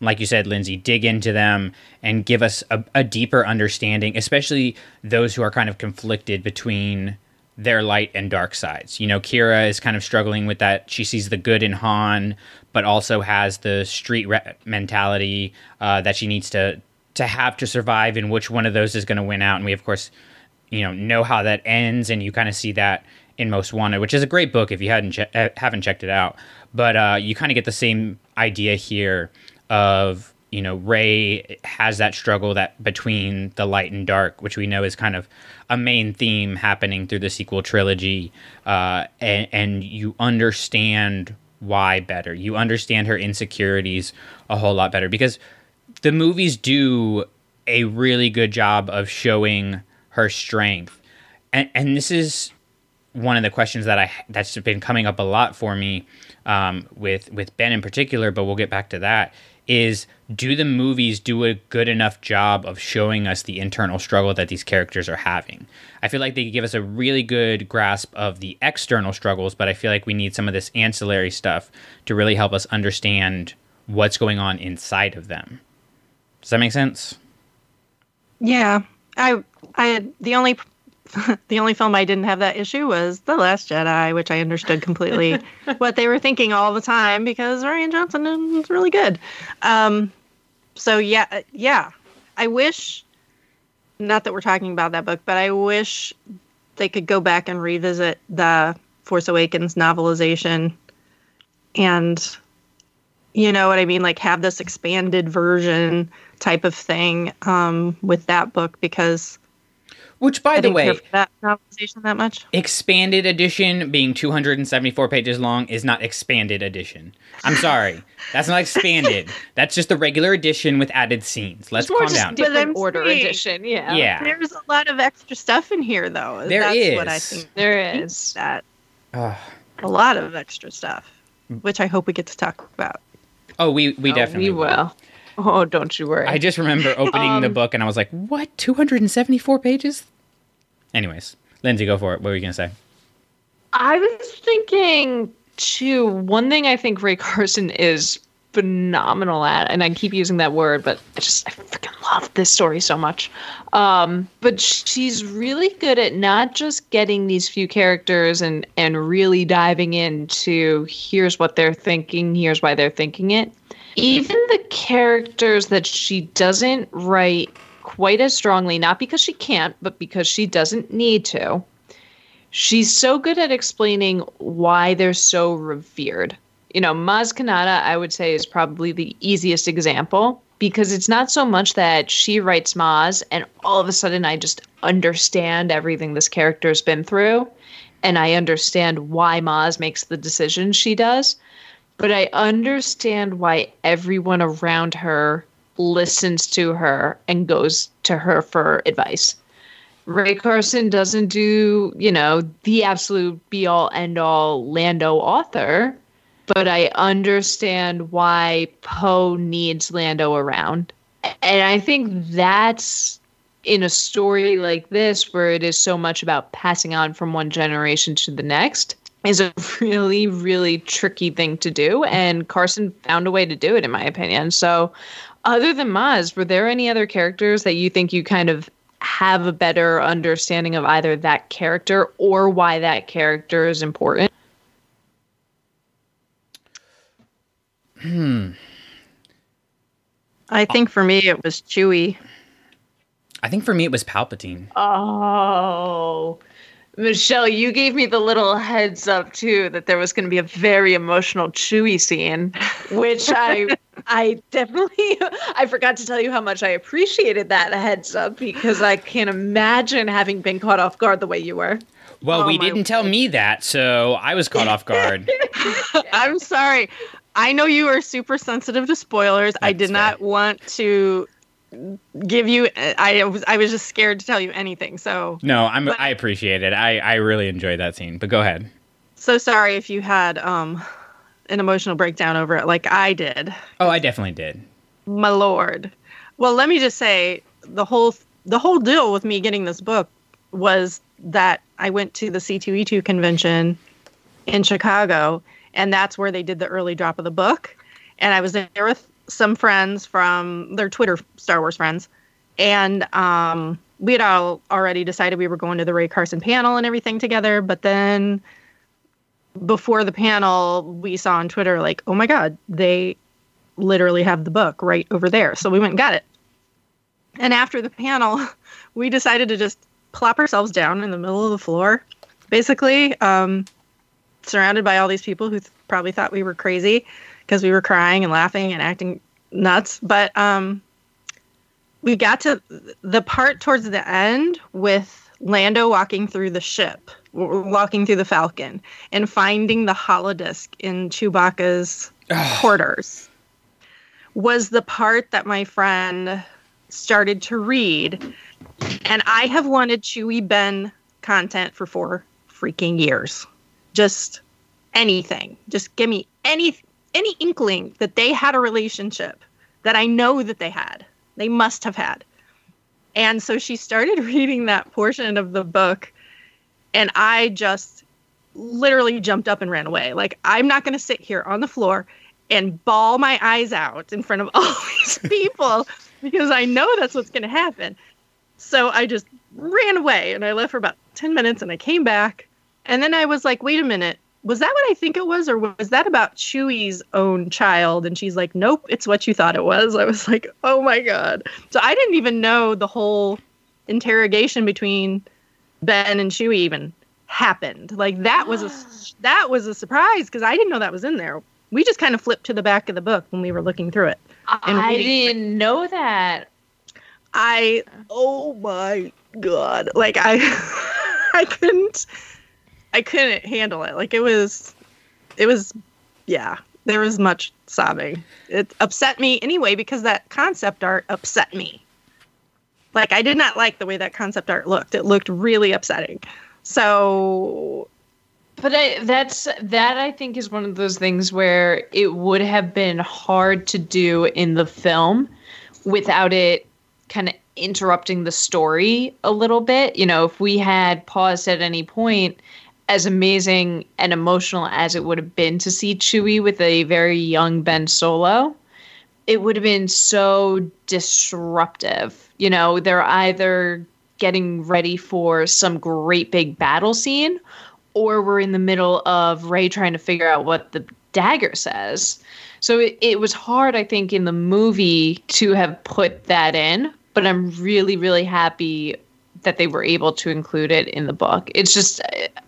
like you said, Lindsay, dig into them and give us a, a, deeper understanding, especially those who are kind of conflicted between their light and dark sides. You know, Qi'ra is kind of struggling with that. She sees the good in Han, but also has the street re- mentality uh, that she needs to to have to survive. And which one of those is going to win out? And we, of course, you know, know how that ends, and you kind of see that in Most Wanted, which is a great book if you hadn't che- haven't checked it out. But uh, you kind of get the same idea here of you know Rey has that struggle that between the light and dark, which we know is kind of a main theme happening through the sequel trilogy, uh, and, and you understand why better. You understand her insecurities a whole lot better because the movies do a really good job of showing her strength. And and this is one of the questions that I that's been coming up a lot for me um, with with Ben in particular, but we'll get back to that. Is do the movies do a good enough job of showing us the internal struggle that these characters are having? I feel like they give us a really good grasp of the external struggles, but I feel like we need some of this ancillary stuff to really help us understand what's going on inside of them. Does that make sense? Yeah, I I the only [laughs] the only film I didn't have that issue was The Last Jedi, which I understood completely [laughs] what they were thinking all the time because Rian Johnson is really good. Um, so yeah, yeah, I wish. Not that we're talking about that book, but I wish they could go back and revisit the Force Awakens novelization, and you know what I mean, like have this expanded version type of thing um, with that book because which, by I the way, that novelization that much. expanded edition being 274 pages long is not expanded edition. I'm sorry. That's not expanded. [laughs] That's just a regular edition with added scenes. Let's It's more calm just down. different But I'm order saying- edition. Yeah. Yeah. There's a lot of extra stuff in here, though. There That's what I is. think. There is. That Ugh. a lot of extra stuff, which I hope we get to talk about. Oh, we, we Oh, definitely we will. Oh, don't you worry. I just remember opening the Um, book and I was like, what? 274 pages? Anyways, Lindsay, go for it. What were you going to say? I was thinking too. One thing I think Rae Carson is phenomenal at, and I keep using that word, but I just I freaking love this story so much. Um, but she's really good at not just getting these few characters and and really diving into here's what they're thinking, here's why they're thinking it. Even the characters that she doesn't write quite as strongly, not because she can't, but because she doesn't need to she's so good at explaining why they're so revered. You know, Maz Kanata, I would say, is probably the easiest example because it's not so much that she writes Maz and all of a sudden I just understand everything this character's been through and I understand why Maz makes the decisions she does, but I understand why everyone around her listens to her and goes to her for advice. Rae Carson doesn't do, you know, the absolute be all end all Lando author, but I understand why Poe needs Lando around. And I think that's in a story like this, where it is so much about passing on from one generation to the next, is a really, really tricky thing to do. And Carson found a way to do it, in my opinion. So, other than Maz, were there any other characters that you think you kind of have a better understanding of either that character or why that character is important? Hmm. I think for me it was Chewie. I think for me it was Palpatine. Oh, Michelle, you gave me the little heads up too that there was going to be a very emotional Chewie scene, which I [laughs] I definitely I forgot to tell you how much I appreciated that heads up because I can't imagine having been caught off guard the way you were. Well, Oh we didn't tell me that, so I was caught off guard. [laughs] I'm sorry. I know you are super sensitive to spoilers. I That's did not want to give you. I was I was just scared to tell you anything. So No, I'm. But- I appreciate it. I I really enjoyed that scene. But go ahead. so sorry if you had um an emotional breakdown over it like I did. Oh, I definitely did. My lord. Well, let me just say the whole the whole deal with me getting this book was that I went to the C2E2 convention in Chicago and that's where they did the early drop of the book and I was there with some friends from their Twitter Star Wars friends and um we had all already decided we were going to the Rae Carson panel and everything together but then before the panel we saw on Twitter like oh my god they literally have the book right over there. So we went and got it. And after the panel, [laughs] we decided to just plop ourselves down in the middle of the floor, basically, um, surrounded by all these people who th- probably thought we were crazy because we were crying and laughing and acting nuts. But um, we got to the part towards the end with Lando walking through the ship, walking through the Falcon, and finding the holodisc in Chewbacca's [sighs] quarters was the part that my friend started to read And I have wanted Chewie Ben content for four freaking years. Just anything. Just give me any any inkling that they had a relationship that I know that they had. They must have had. And so she started [laughs] reading that portion of the book and I just literally jumped up and ran away. Like I'm not going to sit here on the floor and bawl my eyes out in front of [laughs] all these people because I know that's what's going to happen. So I just ran away and I left for about 10 minutes and I came back. And then I was like, wait a minute, was that what I think it was? Or was that about Chewie's own child? And she's like, nope, it's what you thought it was. I was like, oh my God. So I didn't even know the whole interrogation between Ben and Chewie even happened. Like that was a [gasps] that was a surprise because I didn't know that was in there. We just kind of flipped to the back of the book when we were looking through it. I didn't know that. I oh my god. Like I [laughs] I couldn't I couldn't handle it. Like it was it was yeah, there was much sobbing. It upset me anyway because that concept art upset me. Like I did not like the way that concept art looked. It looked really upsetting. So but I, that's that I think is one of those things where it would have been hard to do in the film without it kind of interrupting the story a little bit. You know, if we had paused at any point, as amazing and emotional as it would have been to see Chewie with a very young Ben Solo, it would have been so disruptive. You know, they're either getting ready for some great big battle scene or we're in the middle of Rey trying to figure out what the dagger says. So it, it was hard, I think, in the movie to have put that in, but I'm really, really happy that they were able to include it in the book. It's just,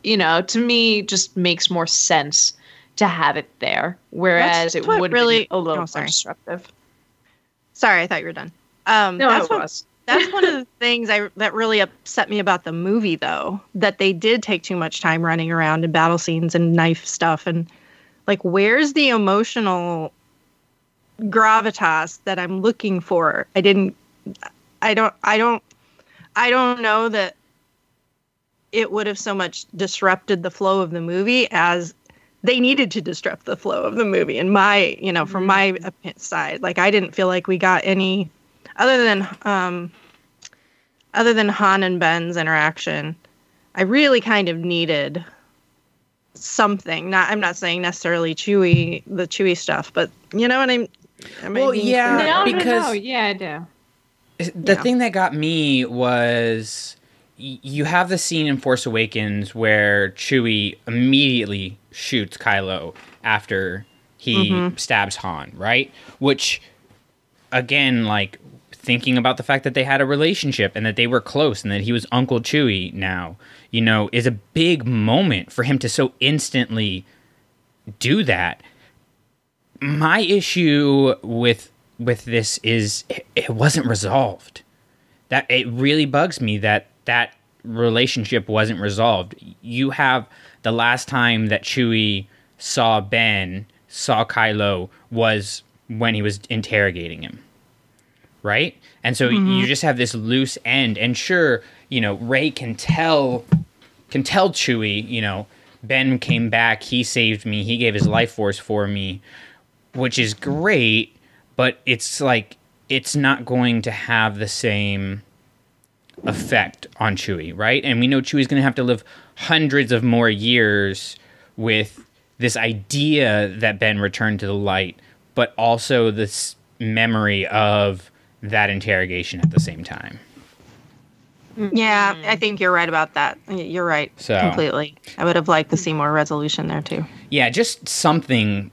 you know, to me, just makes more sense to have it there, whereas it would really a little oh, more disruptive. Sorry, I thought you were done. Um, No, that's I what, was. that's one of [laughs] the things I that really upset me about the movie, though, that they did take too much time running around in battle scenes and knife stuff, and like, where's the emotional gravitas that I'm looking for? I didn't. I don't. I don't. I don't know that it would have so much disrupted the flow of the movie as they needed to disrupt the flow of the movie. In my, you know, from my side, like I didn't feel like we got any other than um, other than Han and Ben's interaction. I really kind of needed something. Not, I'm not saying necessarily Chewie, the Chewie stuff, but you know what I'm. am Well, being yeah. No, because- no, no. Yeah, I do. The Yeah. thing that got me was you have the scene in Force Awakens where Chewie immediately shoots Kylo after he mm-hmm. stabs Han, right? Which again, like thinking about the fact that they had a relationship and that they were close and that he was Uncle Chewie now, you know, is a big moment for him to so instantly do that. My issue with with this is it, it wasn't resolved. That it really bugs me that that relationship wasn't resolved. You have the last time that Chewie saw Ben, saw Kylo was when he was interrogating him. Right? And so mm-hmm. you just have this loose end and sure, you know, Rey can tell can tell Chewie, you know, Ben came back, he saved me, he gave his life force for me, which is great, but it's like it's not going to have the same effect on Chewie, right? And we know Chewie's going to have to live hundreds of more years with this idea that Ben returned to the light, but also this memory of that interrogation at the same time. Yeah, I think you're right about that. You're right. So- completely. I would have liked to see more resolution there too. Yeah, just something.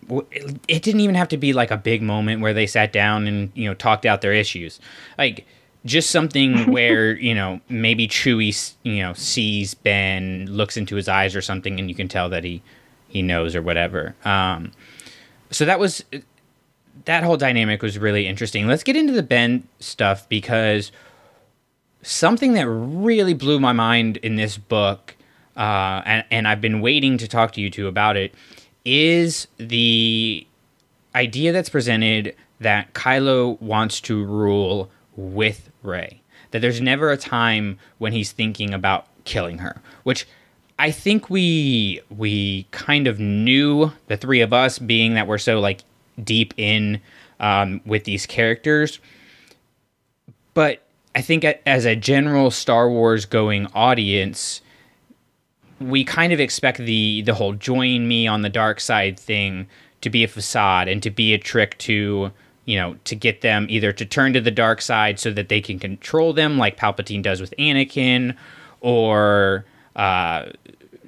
It didn't even have to be like a big moment where they sat down and you know talked out their issues. Like just something [laughs] where you know maybe Chewie you know sees Ben, looks into his eyes or something, and you can tell that he he knows or whatever. Um, so that was that whole dynamic was really interesting. Let's get into the Ben stuff because something that really blew my mind in this book, uh, and, and I've been waiting to talk to you two about it, is the idea that's presented that Kylo wants to rule with Rey. that there's never a time when he's thinking about killing her, which I think we we kind of knew the three of us being that we're so like deep in um, with these characters, but I think as a general Star Wars going audience, we kind of expect the the whole join me on the dark side thing to be a facade and to be a trick to you know to get them either to turn to the dark side so that they can control them like palpatine does with anakin or uh,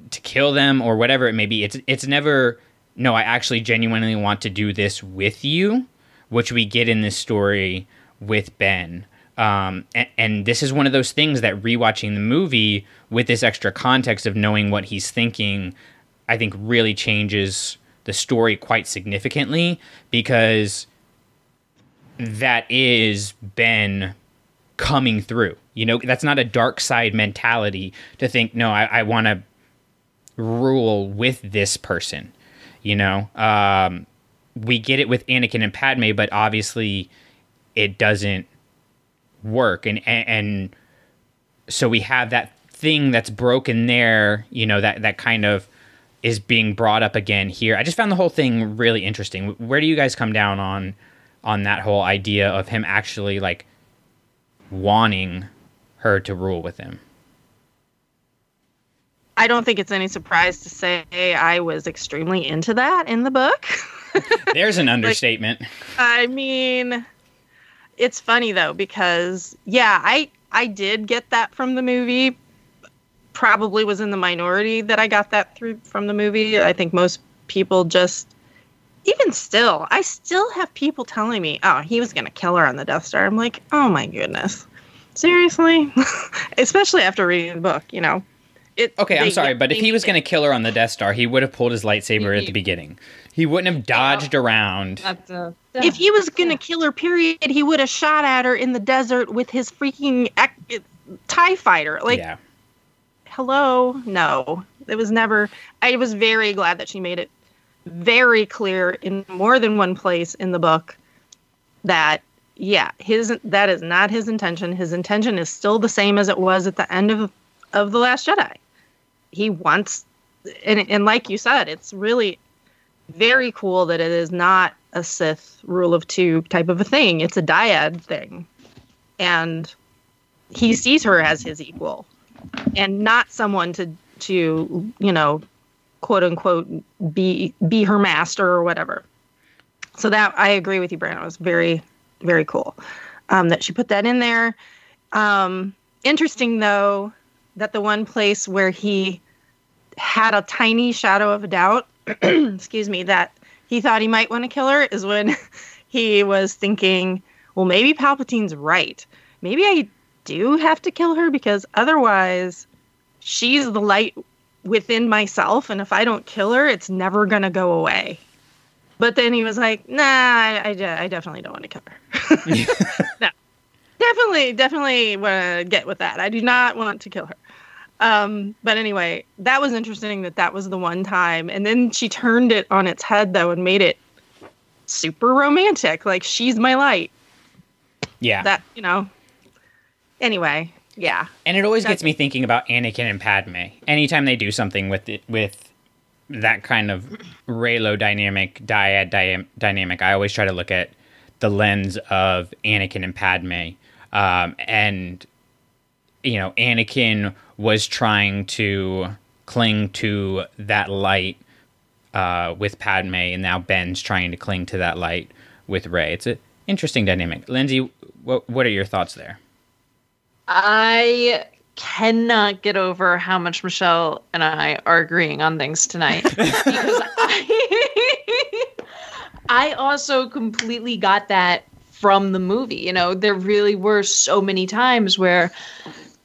to kill them or whatever it may be. It's it's never no i actually genuinely want to do this with you which we get in this story with ben um, and, and, this is one of those things that rewatching the movie with this extra context of knowing what he's thinking, I think really changes the story quite significantly because that is Ben coming through. You know, that's not a dark side mentality to think, no, I, I want to rule with this person. You know, um, we get it with Anakin and Padme, but obviously it doesn't work. And, and and so we have that thing that's broken there you know that that kind of is being brought up again here. I just found the whole thing really interesting. Where do you guys come down on on that whole idea of him actually like wanting her to rule with him? I don't think it's any surprise to say i was extremely into that in the book. [laughs] There's an [laughs] understatement. Like, i mean it's funny though because yeah, I I did get that from the movie. Probably was in the minority that I got that through from the movie. I think most people just even still, I still have people telling me, "Oh, he was going to kill her on the Death Star." I'm like, "Oh my goodness." Seriously? [laughs] Especially after reading the book, you know. It, okay, I'm sorry, but if he was going to kill her on the Death Star, he would have pulled his lightsaber at the beginning. He wouldn't have dodged yeah. around. A, if he was going to kill her, period, he would have shot at her in the desert with his freaking TIE fighter. Like, yeah. hello? No. It was never. I was very glad that she made it very clear in more than one place in the book that yeah his that is not his intention his intention is still the same as it was at the end of of the last jedi he wants and and like you said it's really very cool that it is not a Sith rule of two type of a thing. It's a dyad thing. And he sees her as his equal and not someone to to, you know, quote unquote be be her master or whatever. So that I agree with you, Brandon. It was very, very cool. Um, that she put that in there. Um, interesting though, that the one place where he had a tiny shadow of a doubt [clears throat] excuse me, that he thought he might want to kill her is when [laughs] he was thinking, well, maybe Palpatine's right. Maybe I do have to kill her because otherwise she's the light within myself. And if I don't kill her, it's never going to go away. But then he was like, nah, I, I, I definitely don't want to kill her. [laughs] [laughs] no, definitely, definitely want to get with that. I do not want to kill her. Um, but anyway, that was interesting that that was the one time. And then she turned it on its head, though, and made it super romantic. Like, she's my light. Yeah. That, you know. Anyway, yeah. And it always gets me thinking about Anakin and Padme. Anytime they do something with it, with that kind of Reylo dynamic, dyad dy- dynamic, I always try to look at the lens of Anakin and Padme. Um, and, you know, Anakin was trying to cling to that light uh, with Padme, and now Ben's trying to cling to that light with Rey. It's an interesting dynamic. Lindsay, what what are your thoughts there? I cannot get over how much Michelle and I are agreeing on things tonight [laughs] because I, [laughs] I also completely got that from the movie. You know, there really were so many times where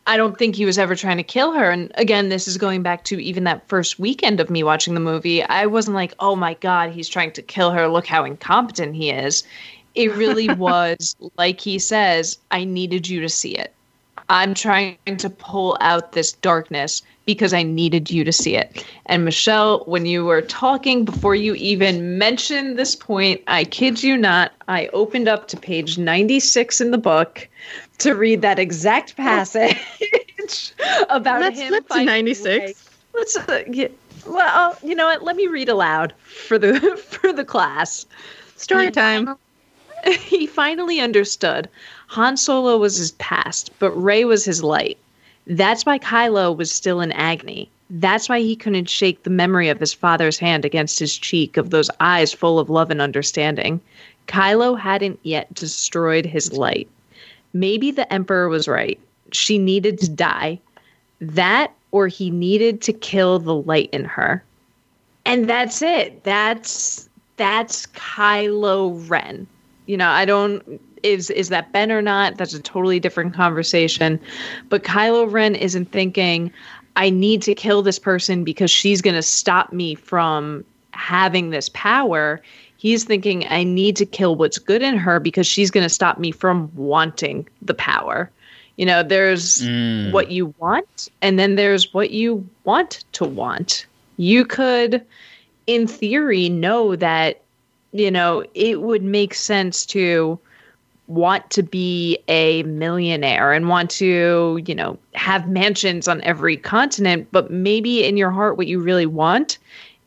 I don't think he was ever trying to kill her. And again, this is going back to even that first weekend of me watching the movie. I wasn't like, oh my God, he's trying to kill her. Look how incompetent he is. It really [laughs] was, like he says, I needed you to see it. I'm trying to pull out this darkness because I needed you to see it. And Michelle, when you were talking before you even mentioned this point, I kid you not, I opened up to page 96 in the book to read that exact passage [laughs] about Let's him. flip to finding 96. Rey. Let's uh, yeah, well, you know what? Let me read aloud for the [laughs] for the class. Story time. [laughs] he finally understood. Han Solo was his past, but Rey was his light. That's why Kylo was still in agony. That's why he couldn't shake the memory of his father's hand against his cheek, of those eyes full of love and understanding. Kylo hadn't yet destroyed his light. Maybe the Emperor was right. She needed to die. That, or he needed to kill the light in her. And that's it. That's that's Kylo Ren. You know, I don't is is that Ben or not? That's a totally different conversation. But Kylo Ren isn't thinking, I need to kill this person because she's going to stop me from having this power. He's thinking, I need to kill what's good in her because she's going to stop me from wanting the power. You know, there's Mm. what you want, and then there's what you want to want. You could, in theory, know that, you know, it would make sense to want to be a millionaire and want to, you know, have mansions on every continent, but maybe in your heart, what you really want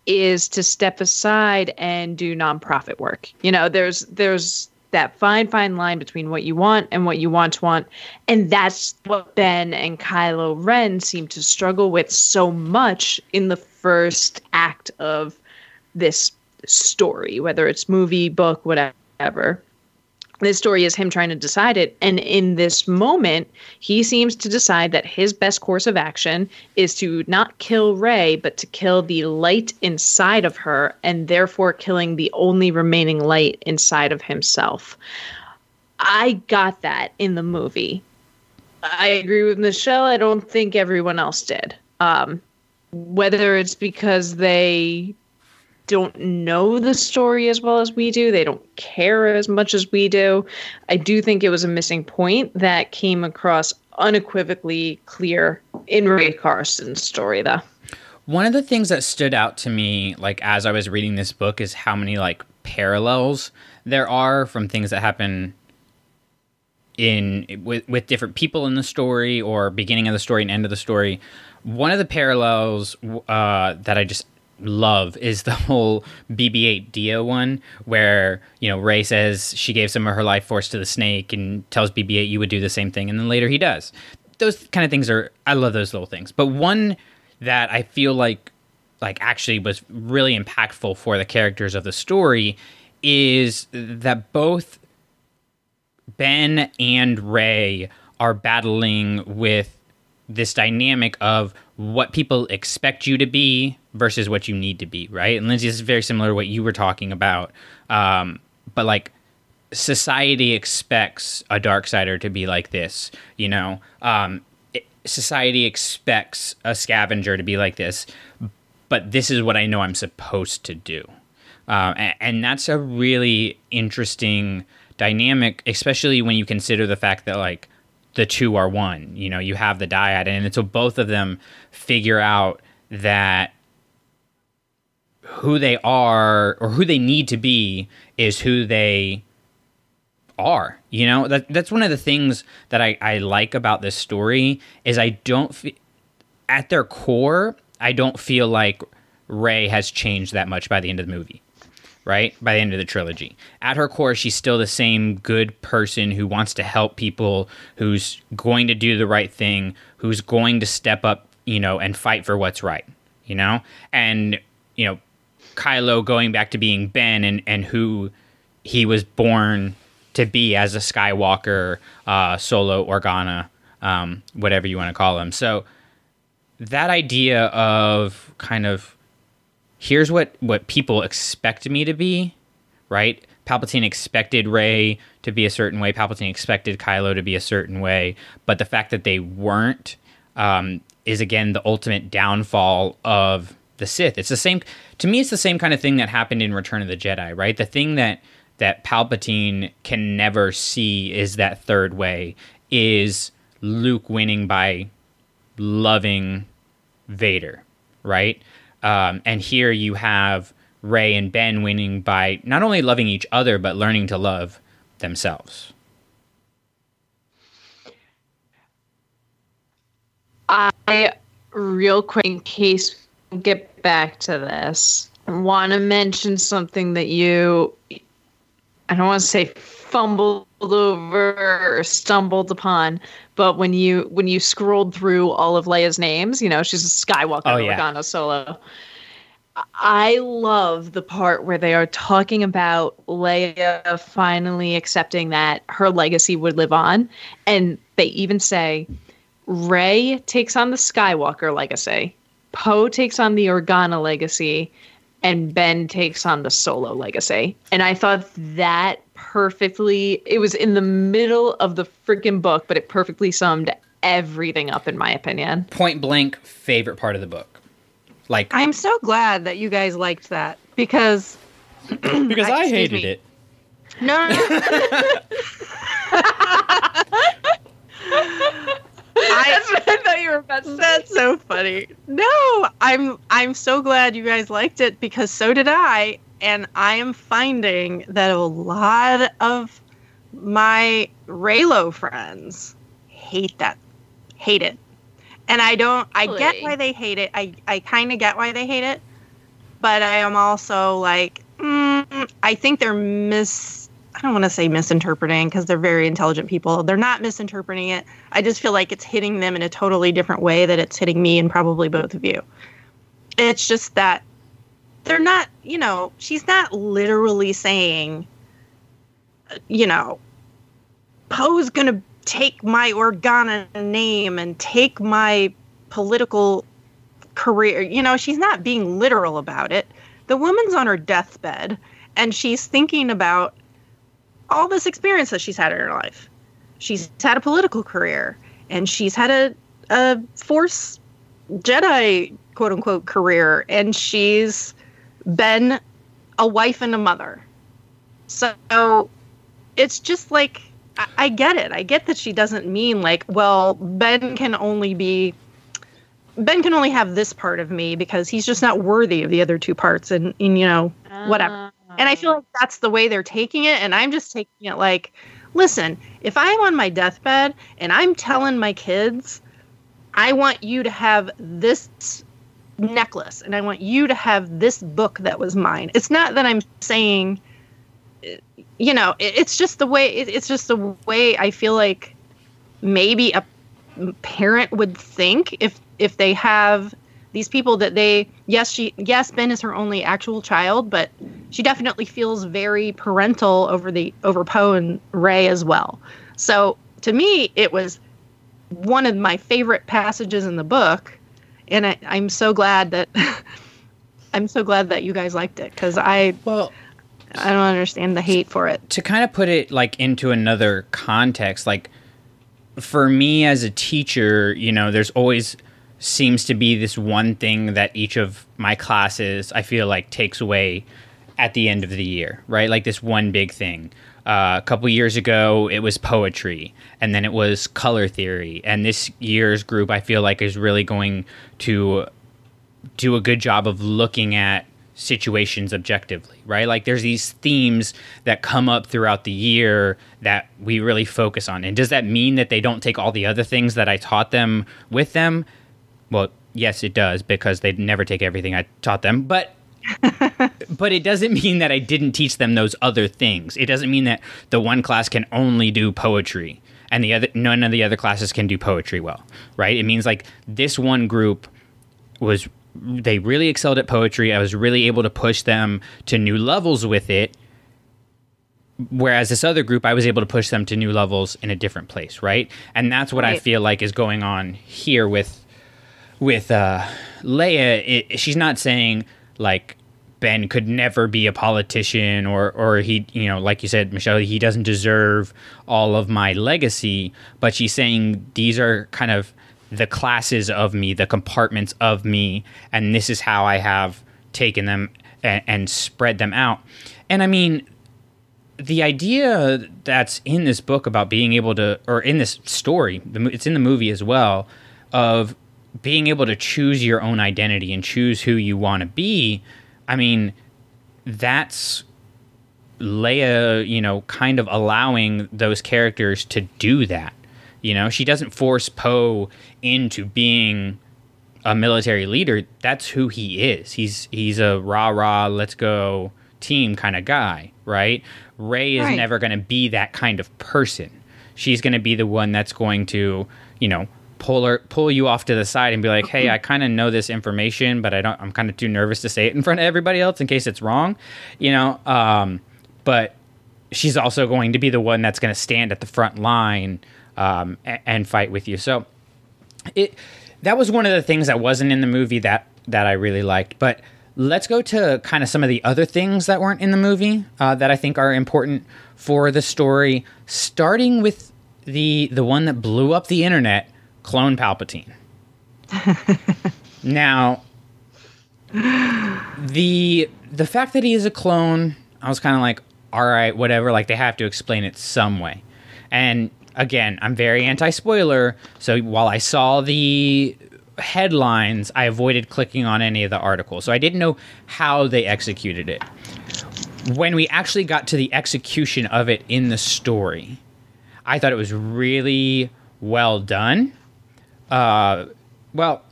is to step aside and do nonprofit work. You know, there's there's that fine fine line between what you want and what you want to want, and that's what Ben and Kylo Ren seem to struggle with so much in the first act of this story, whether it's movie, book, whatever this story is him trying to decide it. And in this moment, he seems to decide that his best course of action is to not kill Rey, but to kill the light inside of her, and therefore killing the only remaining light inside of himself. I got that in the movie. I agree with Michelle. I don't think everyone else did. Um, whether it's because they don't know the story as well as we do. They don't care as much as we do. I do think it was a missing point that came across unequivocally clear in Rae Carson's story, though. One of the things that stood out to me, like as I was reading this book, is how many like parallels there are from things that happen in with with different people in the story or beginning of the story and end of the story. One of the parallels uh, that I just love is the [laughs] whole BB-8 D-O one, where you know Rey says she gave some of her life force to the snake and tells BB-8 you would do the same thing, and then later he does. Those kind of things are I love those little things. But one that I feel like like actually was really impactful for the characters of the story is that both Ben and Rey are battling with this dynamic of what people expect you to be versus what you need to be, right? And Lindsay, this is very similar to what you were talking about. Um, but like society expects a dark sider to be like this, you know. Um, it, society expects a scavenger to be like this, but this is what I know I'm supposed to do. Uh, and, and that's a really interesting dynamic, especially when you consider the fact that like the two are one. You know, you have the dyad, and so both of them figure out that who they are or who they need to be is who they are. You know, that that's one of the things that I, I like about this story is I don't fe- at their core, I don't feel like Rey has changed that much by the end of the movie right? By the end of the trilogy. At her core, she's still the same good person who wants to help people, who's going to do the right thing, who's going to step up, you know, and fight for what's right, you know? And, you know, Kylo going back to being Ben and, and who he was born to be as a Skywalker, uh, Solo, Organa, um, whatever you want to call him. So that idea of kind of here's what what people expect me to be, right? Palpatine expected Rey to be a certain way. Palpatine expected Kylo to be a certain way, but the fact that they weren't um, is again the ultimate downfall of the Sith. It's the same to me. It's the same kind of thing that happened in Return of the Jedi, right? The thing that that Palpatine can never see is that third way is Luke winning by loving Vader, right? Um, and here you have Rey and Ben winning by not only loving each other but learning to love themselves. I, real quick, in case we get back to this, want to mention something that you, I don't want to say fumbled over or stumbled upon, but when you when you scrolled through all of Leia's names, you know she's a Skywalker, Oh, yeah. Organa Solo. I love the part where they are talking about Leia finally accepting that her legacy would live on, and they even say Rey takes on the Skywalker legacy, Poe takes on the Organa legacy, and Ben takes on the Solo legacy. And I thought that perfectly, it was in the middle of the freaking book, but it perfectly summed everything up, in my opinion. Point blank, favorite part of the book. Like I'm so glad that you guys liked that because [clears throat] because I excuse hated me. it. No, no, no. [laughs] That's what I thought you were about to say. That's so funny. No, I'm I'm so glad you guys liked it because so did I, and I am finding that a lot of my Reylo friends hate that, hate it, and I don't. I get why they hate it. I I kind of get why they hate it, but I am also like, mm, I think they're mis. I don't want to say misinterpreting because they're very intelligent people. They're not misinterpreting it. I just feel like it's hitting them in a totally different way that it's hitting me and probably both of you. It's just that they're not, you know, she's not literally saying, you know, Poe's going to take my Organa name and take my political career. You know, she's not being literal about it. The woman's on her deathbed and she's thinking about all this experience that she's had in her life. She's had a political career and she's had a, a Force Jedi quote unquote career and she's been a wife and a mother. So it's just like I, I get it. I get that she doesn't mean like, well, Ben can only be Ben can only have this part of me because he's just not worthy of the other two parts and, and you know, whatever. And I feel ah. like that's the way they're taking it. And I'm just taking it like, listen, if I'm on my deathbed and I'm telling my kids, I want you to have this necklace and I want you to have this book that was mine. It's not that I'm saying, you know, it's just the way, it's just the way I feel like maybe a parent would think if if they have these people that they yes she yes Ben is her only actual child but she definitely feels very parental over the over Poe and Rey as well. So to me it was one of my favorite passages in the book and I, I'm so glad that [laughs] I'm so glad that you guys liked it because I well I don't understand the hate for it. to kind of put it like into another context like for me as a teacher you know there's always seems to be this one thing that each of my classes i feel like takes away at the end of the year right like this one big thing uh, a couple years ago it was poetry and then it was color theory and this year's group i feel like is really going to do a good job of looking at situations objectively, right? Like there's these themes that come up throughout the year that we really focus on. And does that mean that they don't take all the other things that I taught them with them? Well, yes, it does because they never take everything I taught them, but but it doesn't mean that I didn't teach them those other things. It doesn't mean that the one class can only do poetry and the other none of the other classes can do poetry well, right? It means like this one group was they really excelled at poetry. I was really able to push them to new levels with it. Whereas this other group, I was able to push them to new levels in a different place, right? And that's what I feel like is going on here with with uh, Leia. It, she's not saying like Ben could never be a politician, or or he, you know, like you said, Michelle, he doesn't deserve all of my legacy. But she's saying these are kind of the classes of me, the compartments of me, and this is how I have taken them and, and spread them out. And I mean, the idea that's in this book about being able to, or in this story, it's in the movie as well, of being able to choose your own identity and choose who you want to be. I mean, that's Leia, you know, kind of allowing those characters to do that. You know, she doesn't force Poe into being a military leader. That's who he is. He's he's a rah rah, let's go team kind of guy, right? Rey is Right. never going to be that kind of person. She's going to be the one that's going to, you know, pull her pull you off to the side and be like, "Hey, [clears throat] I kind of know this information, but I don't I'm kind of too nervous to say it in front of everybody else in case it's wrong." You know, um but she's also going to be the one that's going to stand at the front line um, a- and fight with you. So it that was one of the things that wasn't in the movie that that I really liked. But let's go to kind of some of the other things that weren't in the movie uh, that I think are important for the story. Starting with the the one that blew up the internet, clone Palpatine. [laughs] now, the the fact that he is a clone, I was kind of like, all right, whatever. Like they have to explain it some way. And again, I'm very anti spoiler, so while I saw the headlines, I avoided clicking on any of the articles. So I didn't know how they executed it. When we actually got to the execution of it in the story, I thought it was really well done. Uh, well,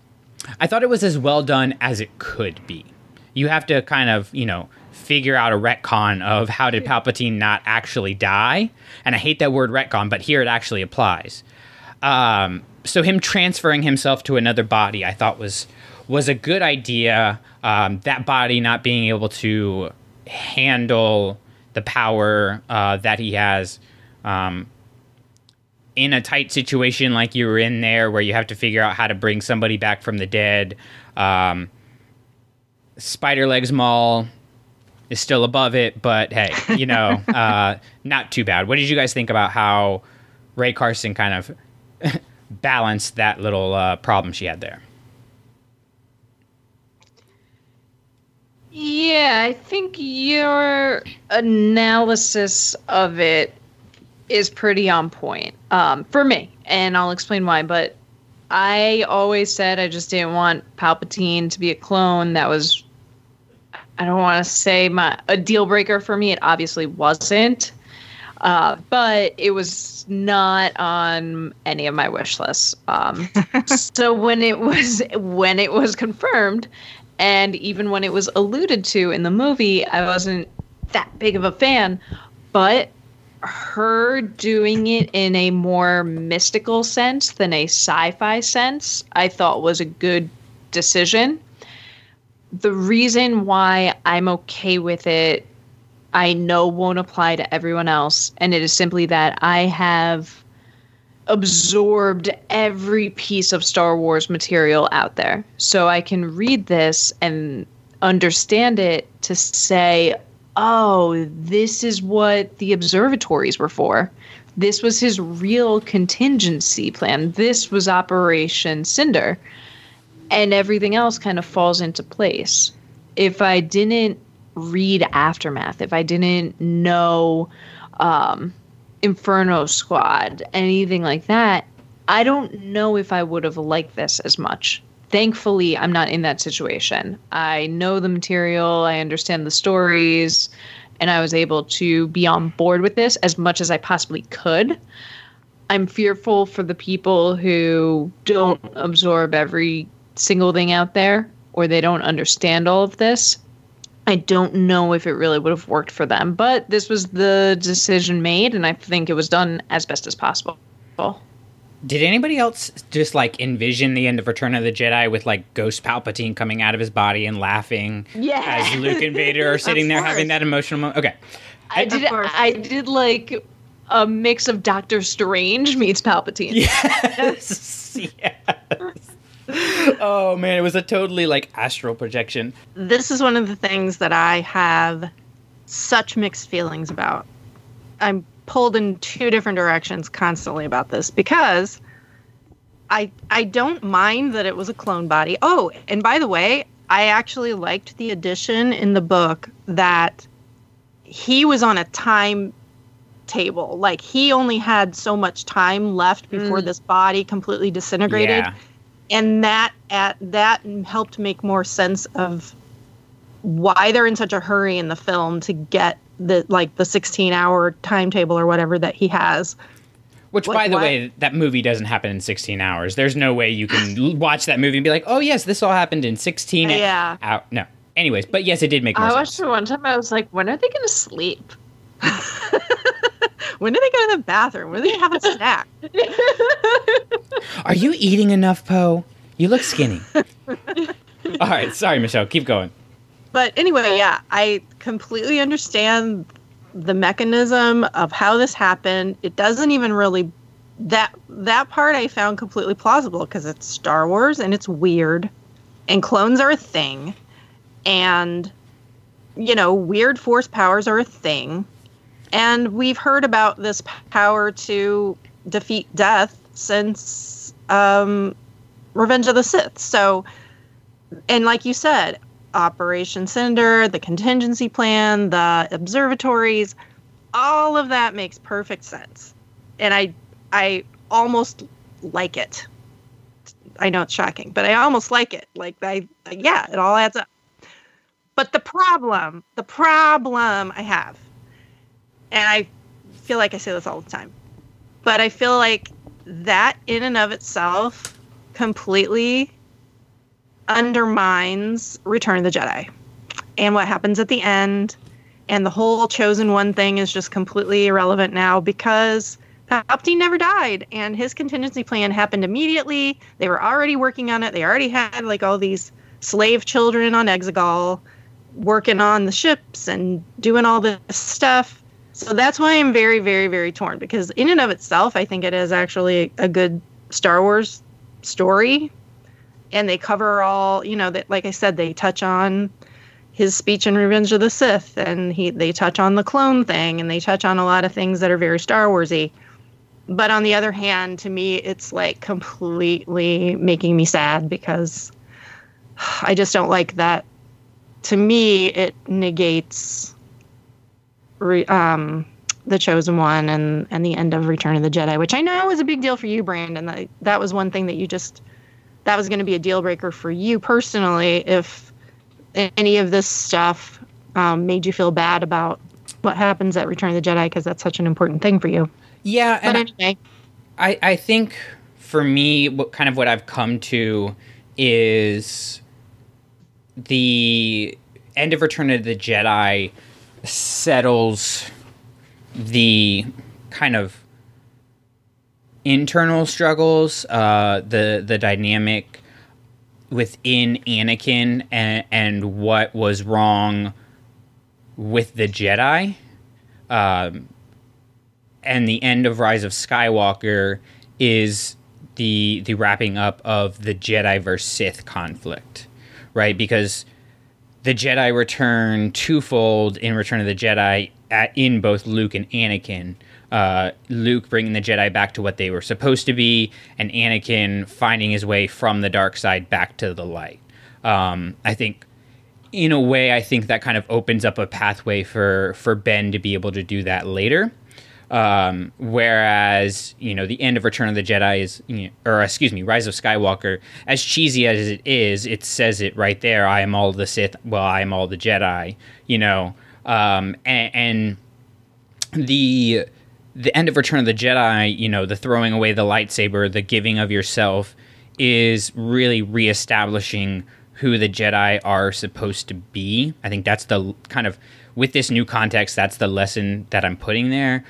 I thought it was as well done as it could be. You have to kind of, you know, figure out a retcon of how did Palpatine not actually die. And I hate that word retcon, but here it actually applies. Um, so him transferring himself to another body, I thought was was a good idea. Um, that body not being able to handle the power uh, that he has. Um, in a tight situation like you were in there where you have to figure out how to bring somebody back from the dead. Um, Spider Legs Maul is still above it, but hey, you know, [laughs] uh, not too bad. What did you guys think about how Rae Carson kind of [laughs] balanced that little uh, problem she had there? Yeah, I think your analysis of it is pretty on point um, for me, and I'll explain why. But I always said I just didn't want Palpatine to be a clone. That was, I don't want to say my a deal breaker for me. It obviously wasn't, uh, but it was not on any of my wish lists. Um, [laughs] so when it was when it was confirmed, and even when it was alluded to in the movie, I wasn't that big of a fan. But her doing it in a more mystical sense than a sci-fi sense, I thought was a good decision. The reason why I'm okay with it, I know won't apply to everyone else, and it is simply that I have absorbed every piece of Star Wars material out there. So I can read this and understand it to say, oh, this is what the observatories were for. This was his real contingency plan. This was Operation Cinder. And everything else kind of falls into place. If I didn't read Aftermath, if I didn't know um, Inferno Squad, anything like that, I don't know if I would have liked this as much. Thankfully, I'm not in that situation. I know the material, I understand the stories, and I was able to be on board with this as much as I possibly could. I'm fearful for the people who don't absorb every single thing out there or they don't understand all of this. I don't know if it really would have worked for them, but this was the decision made, and I think it was done as best as possible. Did anybody else just like envision the end of Return of the Jedi with like Ghost Palpatine coming out of his body and laughing Yeah. as Luke and Vader are [laughs] sitting there having that emotional moment? Okay. I did. I did like a mix of Doctor Strange meets Palpatine. [laughs] Yes. yes. Oh man, it was a totally like astral projection. this is one of the things that I have such mixed feelings about. I'm pulled in two different directions constantly about this because I I don't mind that it was a clone body. Oh, and by the way, I actually liked the addition in the book that he was on a time table. Like he only had so much time left before Mm. this body completely disintegrated. Yeah. And that at that helped make more sense of why they're in such a hurry in the film to get the like the 16 hour timetable or whatever that he has. Which, Like, by the why- way, that movie doesn't happen in 16 hours. There's no way you can watch that movie and be like, "Oh yes, this all happened in 16 Yeah. Out. No. Anyways, but yes, it did make I sense. watched it one time. I was like, when are they going to sleep? [laughs] When do they go to the bathroom? When do they have a snack? Are you eating enough, Poe? You look skinny. [laughs] all right, sorry, Michelle. Keep going. But anyway, yeah, I completely understand the mechanism of how this happened. It doesn't even really that that part I found completely plausible because it's Star Wars and it's weird, and clones are a thing, and you know weird force powers are a thing, and we've heard about this power to defeat death since um, Revenge of the Sith. So, and like you said, Operation Cinder, the contingency plan, the observatories, all of that makes perfect sense. And I I almost like it. I know it's shocking, but I almost like it. Like I yeah, it all adds up. But the problem, the problem I have, and I feel like I say this all the time, but I feel like that in and of itself completely undermines Return of the Jedi and what happens at the end. And the whole chosen one thing is just completely irrelevant now because Palpatine never died and his contingency plan happened immediately. They were already working on it. They already had like all these slave children on Exegol working on the ships and doing all this stuff. So that's why I'm very, very, very torn because in and of itself, I think it is actually a good Star Wars story and they cover all you know that like i said they touch on his speech in revenge of the sith and he they touch on the clone thing and they touch on a lot of things that are very star warsy. But on the other hand to me it's like completely making me sad because i just don't like that. To me it negates re, um the chosen one and and the end of return of the jedi which i know is a big deal for you brandon. That, that was one thing that you just that was going to be a deal breaker for you personally if any of this stuff um, made you feel bad about what happens at Return of the Jedi because that's such an important thing for you. Yeah, But and anyway, I, I think for me, what kind of what I've come to is the end of Return of the Jedi settles the kind of internal struggles, uh, the the dynamic within Anakin and, and what was wrong with the Jedi. Um, and the end of Rise of Skywalker is the the wrapping up of the Jedi versus Sith conflict, right? Because the Jedi return twofold in Return of the Jedi at, in both Luke and Anakin. Uh, Luke bringing the Jedi back to what they were supposed to be, and Anakin finding his way from the dark side back to the light. Um, I think, in a way, I think that kind of opens up a pathway for for Ben to be able to do that later. Um, whereas, you know, the end of Return of the Jedi is, you know, or excuse me, Rise of Skywalker, as cheesy as it is, it says it right there. I am all the Sith. Well, I am all the Jedi. You know, um, and, and the the end of Return of the Jedi, you know, the throwing away the lightsaber, the giving of yourself, is really reestablishing who the Jedi are supposed to be. I think that's the kind of with this new context, that's the lesson that I'm putting there.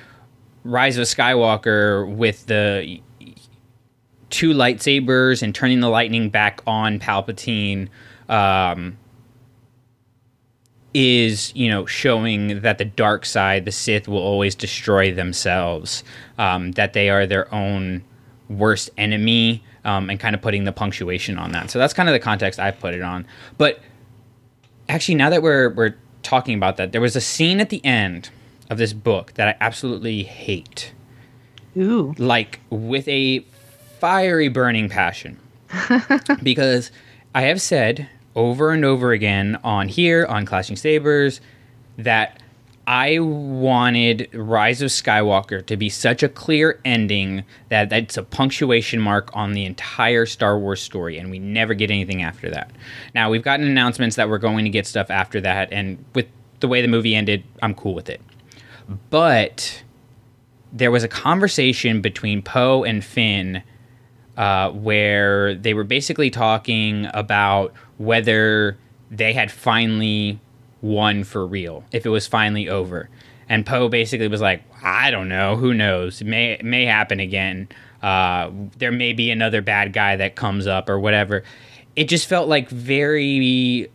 Rise of Skywalker with the two lightsabers and turning the lightning back on Palpatine um, is, you know, showing that the dark side, the Sith, will always destroy themselves, um, that they are their own worst enemy, um, and kind of putting the punctuation on that. So that's kind of the context I've put it on. But actually, now that we're we're talking about that, there was a scene at the end of this book that I absolutely hate. Ooh. Like with a fiery burning passion. [laughs] because I have said over and over again on here, on Clashing Sabers, that I wanted Rise of Skywalker to be such a clear ending that that's a punctuation mark on the entire Star Wars story, and we never get anything after that. Now, we've gotten announcements that we're going to get stuff after that, and with the way the movie ended, I'm cool with it. But there was a conversation between Poe and Finn uh, where they were basically talking about whether they had finally won for real, if it was finally over. And Poe basically was like, I don't know, who knows? It may it may happen again. Uh, there may be another bad guy that comes up or whatever. It just felt like very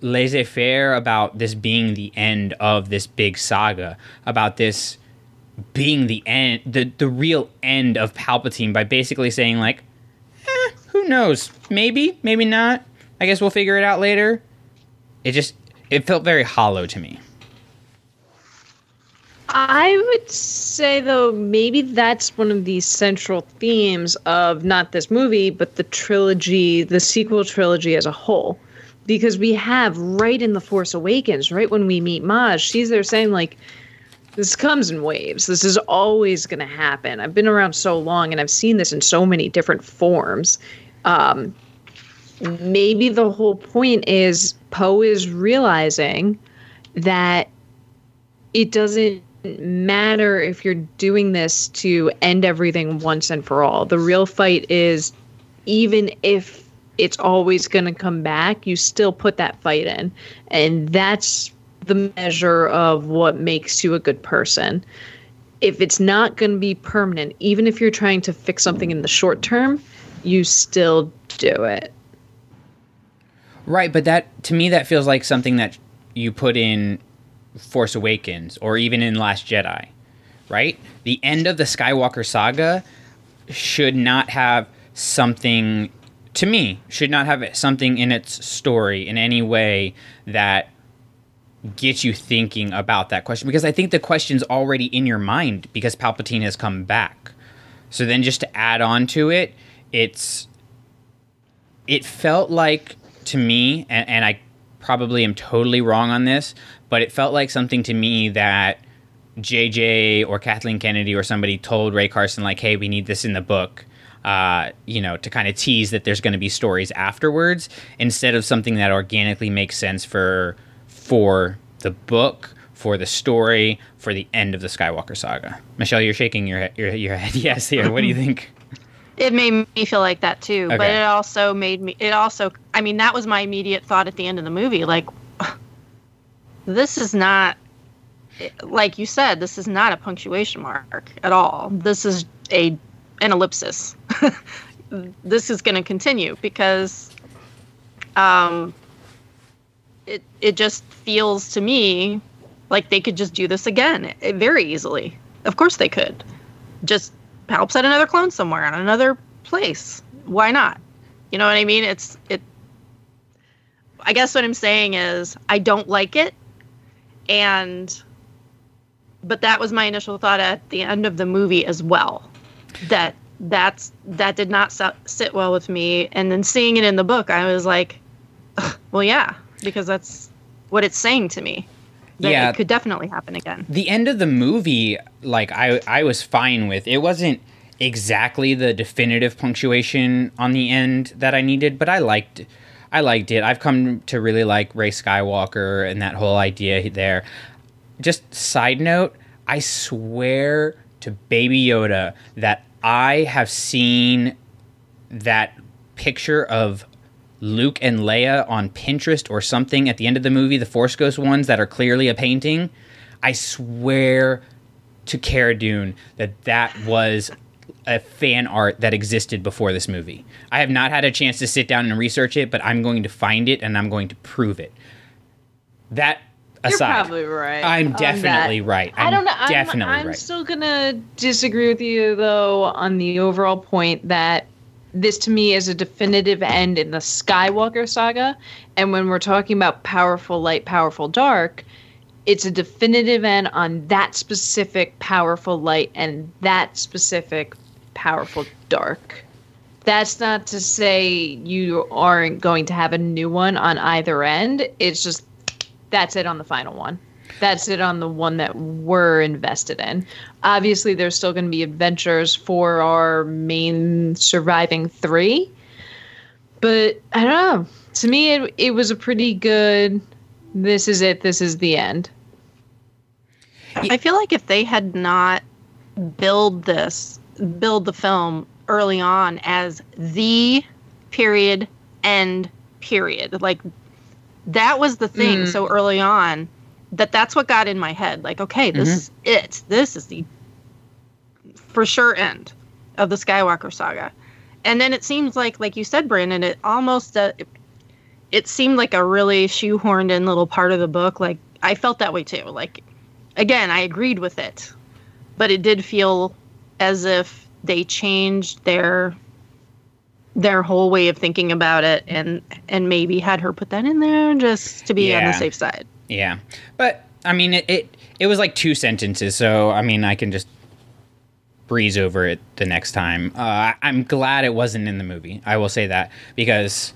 laissez faire about this being the end of this big saga, about this being the end, the, the real end of Palpatine by basically saying, like, eh, who knows? Maybe, maybe not. I guess we'll figure it out later. It just, it felt very hollow to me. I would say, though, maybe that's one of the central themes of not this movie, but the trilogy, the sequel trilogy as a whole. Because we have right in The Force Awakens, right when we meet Maz, she's there saying, like, this comes in waves. This is always going to happen. I've been around so long and I've seen this in so many different forms. Um, maybe the whole point is Poe is realizing that it doesn't matter if you're doing this to end everything once and for all. The real fight is even if it's always going to come back, you still put that fight in. And that's the measure of what makes you a good person. If it's not going to be permanent, even if you're trying to fix something in the short term, you still do it. Right, but that to me that feels like something that you put in Force Awakens or even in Last Jedi, right? The end of the Skywalker saga should not have something to me should not have something in its story in any way that gets you thinking about that question because I think the question's already in your mind because Palpatine has come back. So then just to add on to it, it's it felt like to me and, and I probably am totally wrong on this, but it felt like something to me that JJ or Kathleen Kennedy or somebody told Rae Carson like, "Hey, we need this in the book." Uh, you know, to kind of tease that there's going to be stories afterwards instead of something that organically makes sense for for the book, for the story, for the end of the Skywalker saga. Michelle, you're shaking your your, your head [laughs] yes here. What do you think? It made me feel like that too, but it also made me. It also, I mean, that was my immediate thought at the end of the movie. Like, [sighs] this is not, like you said, this is not a punctuation mark at all. This is a an ellipsis. [laughs] this is going to continue because, um, it it just feels to me like they could just do this again eh, very easily. Of course they could. Just Palps at another clone somewhere on another place. Why not? You know what I mean? It's it. I guess what I'm saying is I don't like it, and but that was my initial thought at the end of the movie as well. That that's that did not so- sit well with me, and then seeing it in the book, I was like, well, yeah, because that's what it's saying to me. Yeah. it could definitely happen again. the end of the movie like i i was fine with it wasn't exactly the definitive punctuation on the end that i needed but i liked i liked it i've come to really like rey skywalker and that whole idea there just side note i swear to baby yoda that i have seen that picture of Luke and Leia on Pinterest or something at the end of the movie, the Force Ghost ones that are clearly a painting. I swear to Cara Dune that that was a fan art that existed before this movie. I have not had a chance to sit down and research it, but I'm going to find it and I'm going to prove it. That You're aside, probably right. I'm definitely that. right. I I'm don't know. I'm, I'm right. still gonna disagree with you though on the overall point that this to me is a definitive end in the Skywalker saga, and when we're talking about powerful light, powerful dark, it's a definitive end on that specific powerful light and that specific powerful dark. That's not to say you aren't going to have a new one on either end. It's just that's it on the final one. That's it on the one that we're invested in. Obviously, there's still going to be adventures for our main surviving three. But I don't know. To me, it, it was a pretty good. This is it. This is the end. I feel like if they had not build this, build the film early on as the period end period, like that was the thing Mm. so early on that that's what got in my head. Like, okay, this Mhm. is it. This is the for sure end of the Skywalker saga. And then it seems like, like you said, Brandon, it almost uh, it, it seemed like a really shoehorned in little part of the book. Like I felt that way too. Like again, I agreed with it, but it did feel as if they changed their their whole way of thinking about it and and maybe had her put that in there just to be on the safe side. Yeah, but I mean, it, it it was like two sentences, so I mean, I can just breeze over it the next time. Uh, I'm glad it wasn't in the movie. I will say that because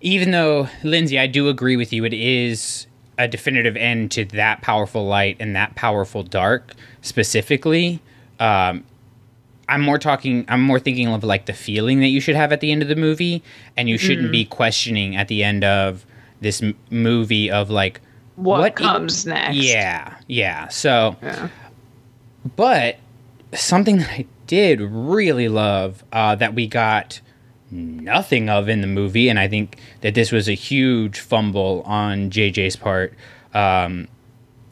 even though Lindsay, I do agree with you, it is a definitive end to that powerful light and that powerful dark specifically. Um, I'm more talking. I'm more thinking of like the feeling that you should have at the end of the movie, and you shouldn't Mm. be questioning at the end of this m- movie of like What, What comes next? yeah, yeah. So, Yeah. but something that I did really love uh, that we got nothing of in the movie, and I think that this was a huge fumble on JJ's part, um,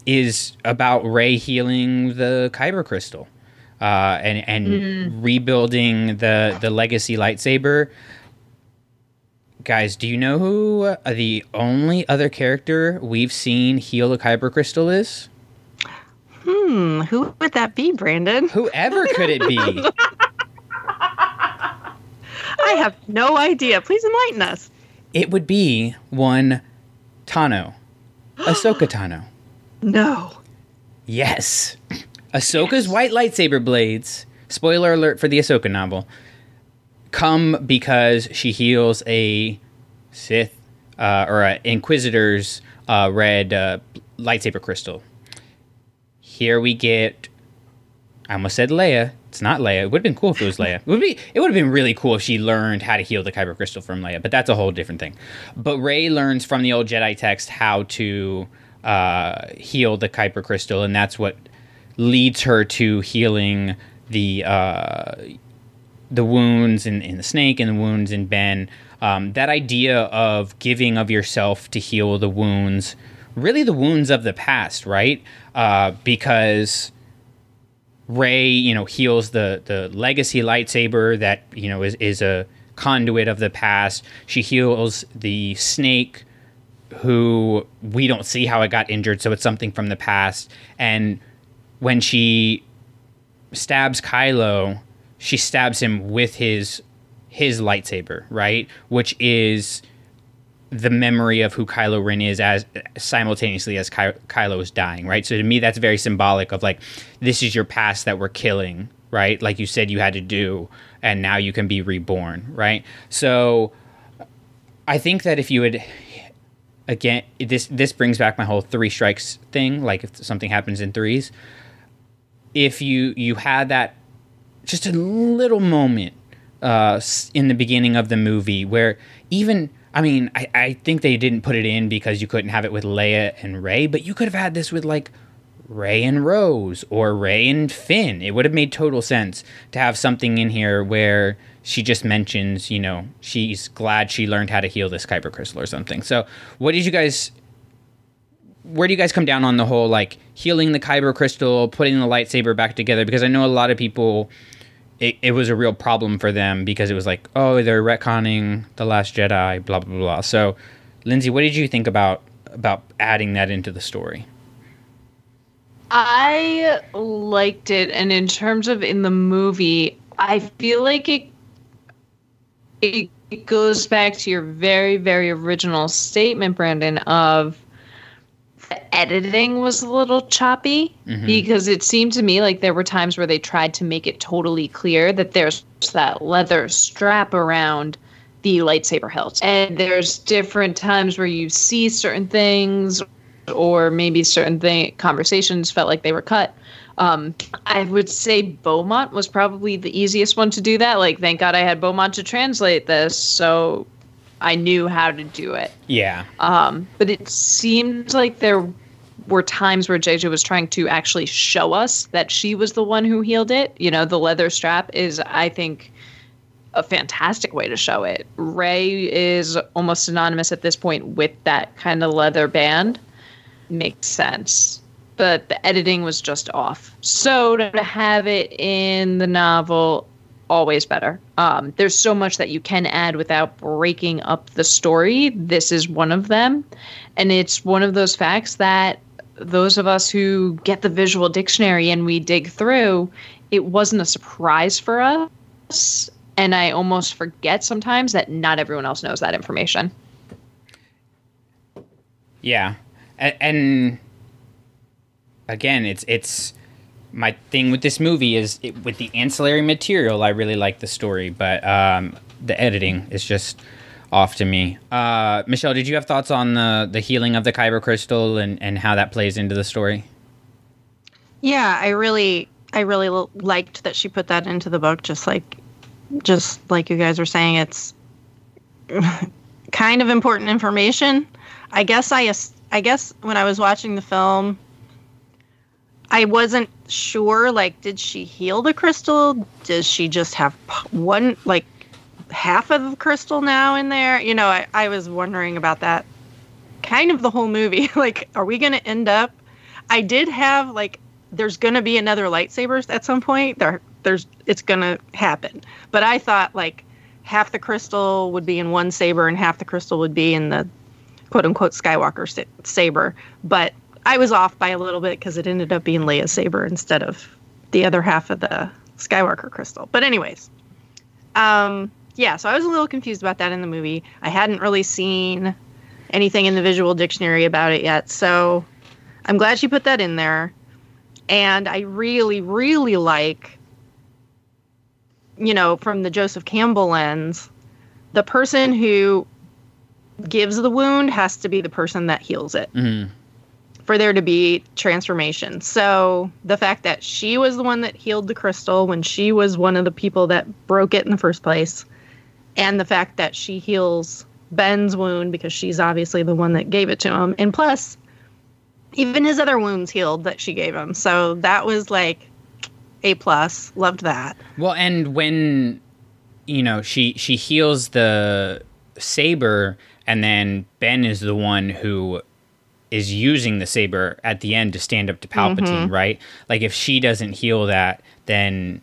is about Rey healing the Kyber crystal. Uh, and and Mhm. rebuilding the the legacy lightsaber. Guys, do you know who uh, the only other character we've seen heal a kyber crystal is? Hmm, who would that be, Brandon? Whoever [laughs] could it be? I have no idea. Please enlighten us. It would be one Tano. [gasps] Ahsoka Tano. No. Yes. Ahsoka's white lightsaber blades, spoiler alert for the Ahsoka novel, come because she heals a Sith uh, or an Inquisitor's uh, red uh, lightsaber crystal. Here we get. I almost said Leia. It's not Leia. It would have been cool if it was Leia. It would be. It would have been really cool if she learned how to heal the Kyber crystal from Leia. But that's a whole different thing. But Rey learns from the old Jedi text how to uh, heal the Kyber crystal, and that's what leads her to healing the uh, the wounds in, in the snake and the wounds in Ben. Um, that idea of giving of yourself to heal the wounds, really the wounds of the past, right? Uh, because Rey, you know, heals the the legacy lightsaber that you know is is a conduit of the past. She heals the snake, who we don't see how it got injured, so it's something from the past. And when she stabs Kylo, she stabs him with his his lightsaber, right? Which is the memory of who Kylo Ren is as simultaneously as Ky- Kylo is dying, right? So to me, that's very symbolic of like this is your past that we're killing, right? Like you said you had to do, and now you can be reborn, right? So I think that if you would again this this brings back my whole three strikes thing like if something happens in threes if you you had that just a little moment uh, in the beginning of the movie where even I mean I, I think they didn't put it in because you couldn't have it with Leia and Rey, but you could have had this with like Rey and Rose or Rey and Finn. It would have made total sense to have something in here where she just mentions, you know, she's glad she learned how to heal this Kyber crystal or something. So, what did you guys where do you guys come down on the whole like healing the kyber crystal putting the lightsaber back together? Because i know a lot of people it, it was a real problem for them because it was like oh they're retconning the last jedi blah blah blah. So lindsay what did you think about about adding that into the story? I liked it, and in terms of in the movie, I feel like it it, it goes back to your very very original statement, Brandon, of the editing was a little choppy Mhm. because it seemed to me like there were times where they tried to make it totally clear that there's that leather strap around the lightsaber hilt, and there's different times where you see certain things or maybe certain thing, conversations felt like they were cut. Um, I would say Beaumont was probably the easiest one to do that. Like, thank God I had Beaumont to translate this, so I knew how to do it. Yeah. Um, but it seemed like there were times where JJ was trying to actually show us that she was the one who healed it. You know, the leather strap is, I think, a fantastic way to show it. Rey is almost synonymous at this point with that kind of leather band. Makes sense. But the editing was just off. So to have it in the novel, always better. Um, there's so much that you can add without breaking up the story. This is one of them. And it's one of those facts that those of us who get the visual dictionary and we dig through, it wasn't a surprise for us and I almost forget sometimes that not everyone else knows that information. Yeah, and, and again, it's it's my thing with this movie is it, with the ancillary material. I really like the story, but um, the editing is just off to me. Uh, Michelle, did you have thoughts on the the healing of the Kyber crystal and and how that plays into the story? Yeah, I really I really liked that she put that into the book, just like just like you guys were saying, it's [laughs] kind of important information. I guess I I guess when I was watching the film, I wasn't sure. Like, did she heal the crystal? Does she just have one, like, half of the crystal now in there? You know, I, I was wondering about that. Kind of the whole movie. [laughs] like, are we going to end up? I did have like, there's going to be another lightsabers at some point. There, there's it's gonna happen. But I thought like half the crystal would be in one saber and half the crystal would be in the quote unquote Skywalker sa- saber. But I was off by a little bit because it ended up being Leia's saber instead of the other half of the Skywalker crystal. But anyways, um, yeah. So I was a little confused about that in the movie. I hadn't really seen anything in the visual dictionary about it yet, so I'm glad she put that in there. And I really, really like you know, from the Joseph Campbell lens, the person who gives the wound has to be the person that heals it mm-hmm. For there to be transformation. So the fact that she was the one that healed the crystal when she was one of the people that broke it in the first place, and the fact that she heals Ben's wound because she's obviously the one that gave it to him, and plus, even his other wounds healed that she gave him. So that was like a plus. Loved that. Well, and when you know she she heals the saber, and then Ben is the one who is using the saber at the end to stand up to Palpatine, mm-hmm. right? Like if she doesn't heal that, then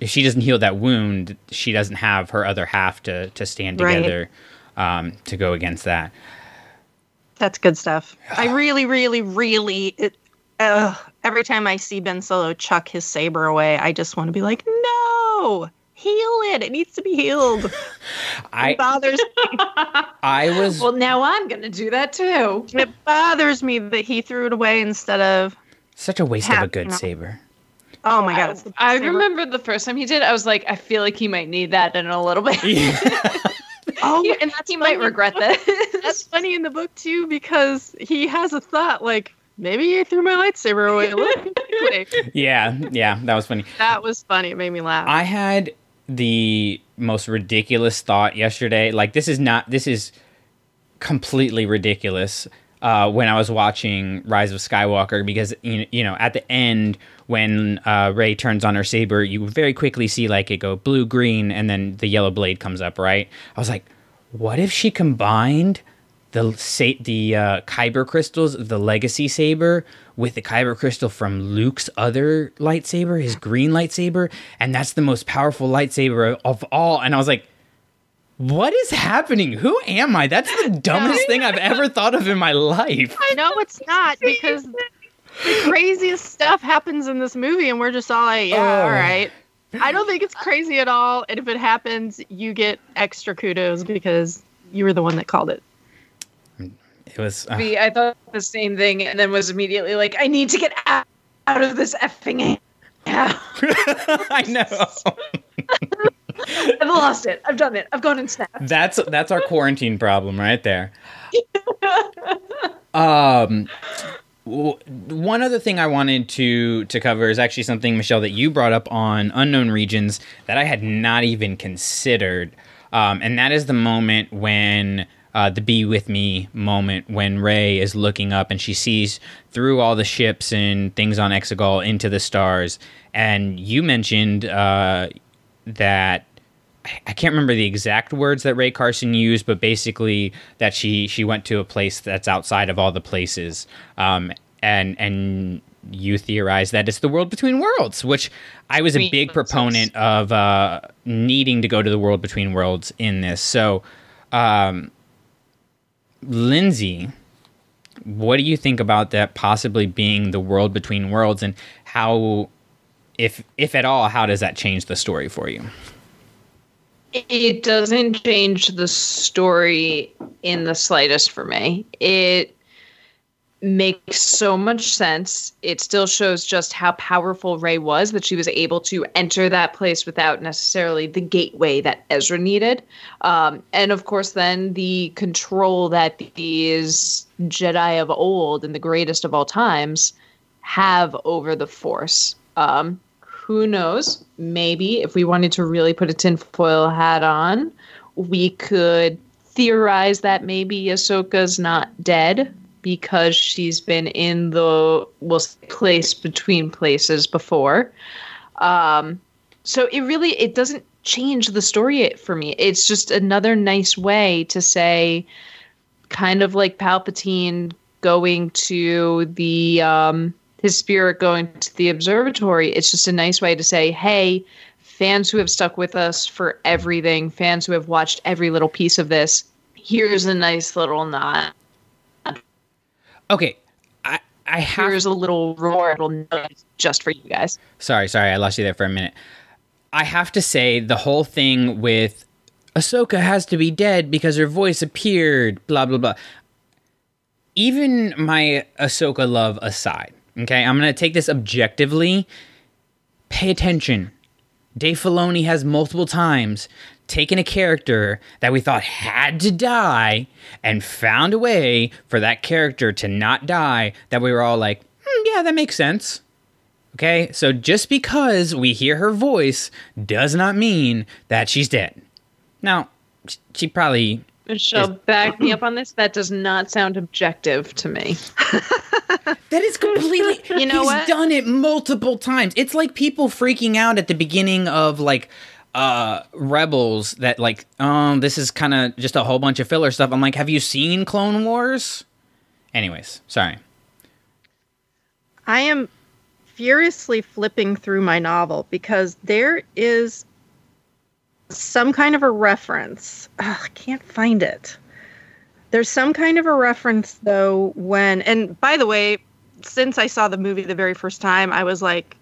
if she doesn't heal that wound, she doesn't have her other half to to stand together right. um, to go against that. That's good stuff. I really, really, really. It, uh, every time I see Ben Solo chuck his saber away, I just want to be like, no, heal it. It needs to be healed. I, it bothers me. [laughs] I was. Well, now I'm going to do that too. It bothers me that he threw it away instead of. Such a waste of a good saber. Oh my god! I, I remember the first time he did. I was like, I feel like he might need that in a little bit. [laughs] oh, he, and he might regret that. [laughs] That's funny in the book too because he has a thought like, maybe I threw my lightsaber away a little quick. Yeah, yeah, that was funny. That was funny. It made me laugh. I had the most ridiculous thought yesterday. Like this is not this is completely ridiculous. Uh, when I was watching Rise of Skywalker, because you know, at the end when uh, Rey turns on her saber, you very quickly see like it go blue, green, and then the yellow blade comes up. Right? I was like, what if she combined the sa- the uh, kyber crystals, the legacy saber, with the kyber crystal from Luke's other lightsaber, his green lightsaber, and that's the most powerful lightsaber of all. And I was like, what is happening? Who am I? That's the [laughs] dumbest thing I've ever thought of in my life. [laughs] I know it's not [laughs] because the craziest stuff happens in this movie, and we're just all like, yeah, oh. all right. I don't think it's crazy at all. And if it happens, you get extra kudos because you were the one that called it. It was. Uh, I thought the same thing, and then was immediately like, I need to get out, out of this effing. Yeah. [laughs] I know. [laughs] I've lost it. I've done it. I've gone and snapped. That's that's our quarantine problem right there. [laughs] Um, w- one other thing I wanted to to cover is actually something Michelle that you brought up on unknown regions that I had not even considered, um, and that is the moment when. Uh, the be with me moment when Rey is looking up and she sees through all the ships and things on Exegol into the stars. And you mentioned uh, that I can't remember the exact words that Rae Carson used, but basically that she she went to a place that's outside of all the places, um, and and you theorize that it's the world between worlds, which I was a big proponent of uh, needing to go to the world between worlds in this. So, um, Lindsay, what do you think about that possibly being the world between worlds, and how, if if at all, how does that change the story for you? It doesn't change the story in the slightest for me. It makes so much sense. It still shows just how powerful Rey was that she was able to enter that place without necessarily the gateway that Ezra needed. Um, and of course, then the control that these Jedi of old and the greatest of all times have over the Force. Um, who knows? Maybe if we wanted to really put a tinfoil hat on, we could theorize that maybe Ahsoka's not dead because she's been in the well place between places before. Um, so it really it doesn't change the story for me. It's just another nice way to say, kind of like Palpatine going to the um, his spirit going to the observatory. It's just a nice way to say, hey, fans who have stuck with us for everything, fans who have watched every little piece of this, here's a nice little nod. Okay, I I have here's a little roar just for you guys. Sorry, sorry, I lost you there for a minute. I have to say the whole thing with Ahsoka has to be dead because her voice appeared, blah blah blah. Even my Ahsoka love aside, okay, I'm gonna take this objectively. Pay attention. Dave Filoni has multiple times taken a character that we thought had to die and found a way for that character to not die that we were all like, hmm, yeah, that makes sense. Okay, so just because we hear her voice does not mean that she's dead. Now, she probably. Michelle, is- back me up on this. That does not sound objective to me. [laughs] that is completely. you know he's what? done it multiple times. It's like people freaking out at the beginning of like uh rebels that like um this is kind of just a whole bunch of filler stuff i'm like have you seen clone wars anyways sorry I am furiously flipping through my novel because there is some kind of a reference. Ugh, I can't find it. There's some kind of a reference though when and by the way, since I saw the movie the very first time, I was like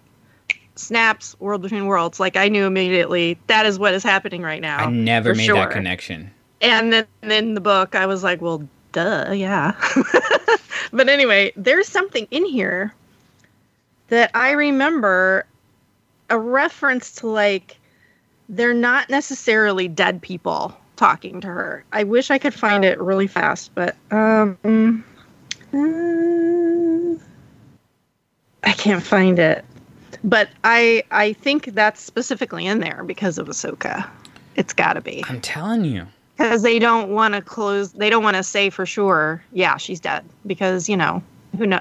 snaps world between worlds like i knew immediately that is what is happening right now. I never made sure. that connection. And then in the book i was like well duh yeah. [laughs] But anyway there's something in here that i remember a reference to like they're not necessarily dead people talking to her. I wish i could find it really fast but um uh, i can't find it but I I think that's specifically in there because of Ahsoka. It's got to be. I'm telling you. Because they don't want to close. They don't want to say for sure. Yeah, she's dead. Because you know who know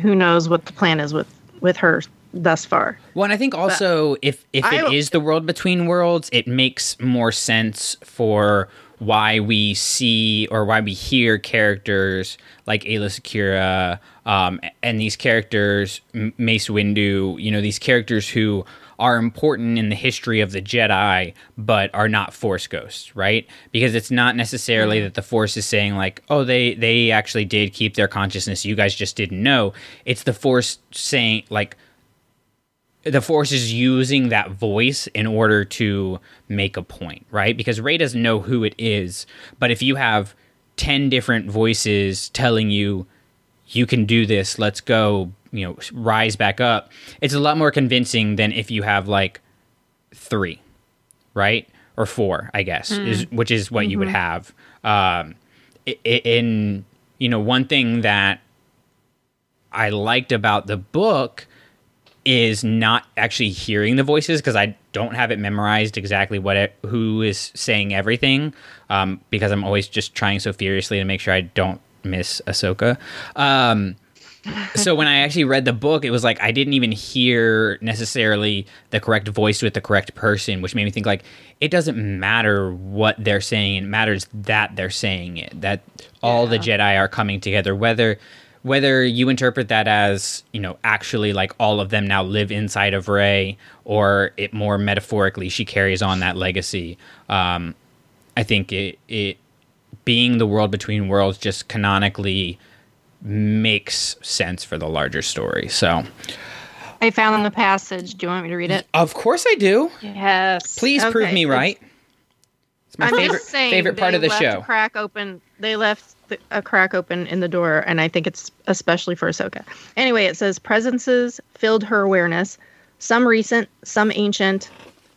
who knows what the plan is with with her thus far. Well, and I think also but if if it is the world between worlds, it makes more sense for why we see or why we hear characters like Aayla Secura um, and these characters, Mace Windu, you know, these characters who are important in the history of the Jedi, but are not Force ghosts, right? Because it's not necessarily that the Force is saying like, oh, they they actually did keep their consciousness. You guys just didn't know. It's the Force saying like the force is using that voice in order to make a point, right? Because Rey doesn't know who it is, but if you have 10 different voices telling you you can do this, let's go, you know, rise back up, it's a lot more convincing than if you have like 3, right? Or 4, I guess, mm. is which is what mm-hmm. you would have. Um in you know, one thing that I liked about the book is not actually hearing the voices because I don't have it memorized exactly what it, who is saying everything um, because I'm always just trying so furiously to make sure I don't miss Ahsoka. Um, so when I actually read the book, it was like I didn't even hear necessarily the correct voice with the correct person, which made me think like it doesn't matter what they're saying; it matters that they're saying it. That all the Jedi are coming together, whether whether you interpret that as you know actually like all of them now live inside of Rey, or it more metaphorically she carries on that legacy. Um, I think it it being the world between worlds just canonically makes sense for the larger story. So, I found the passage. Do you want me to read it? of course I do. Yes. Please prove me right. It's my I'm favorite saying favorite part of the left show. Crack open. They left the, a crack open in the door, and I think it's especially for Ahsoka. Anyway, it says presences filled her awareness. Some recent, some ancient,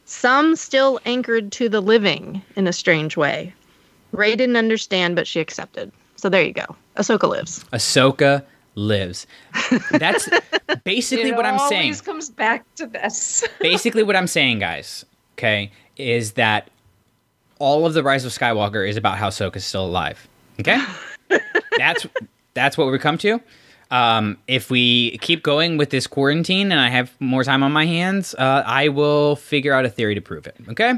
some still anchored to the living in a strange way. Rey didn't understand, but she accepted. So there you go. Ahsoka lives. Ahsoka lives. That's [laughs] basically It what I'm saying. always comes back to this. [laughs] basically what I'm saying, guys, okay, is that all of the Rise of Skywalker is about how Ahsoka's still alive. Okay? [laughs] that's that's what we come to. Um, if we keep going with this quarantine and I have more time on my hands, uh, I will figure out a theory to prove it. Okay.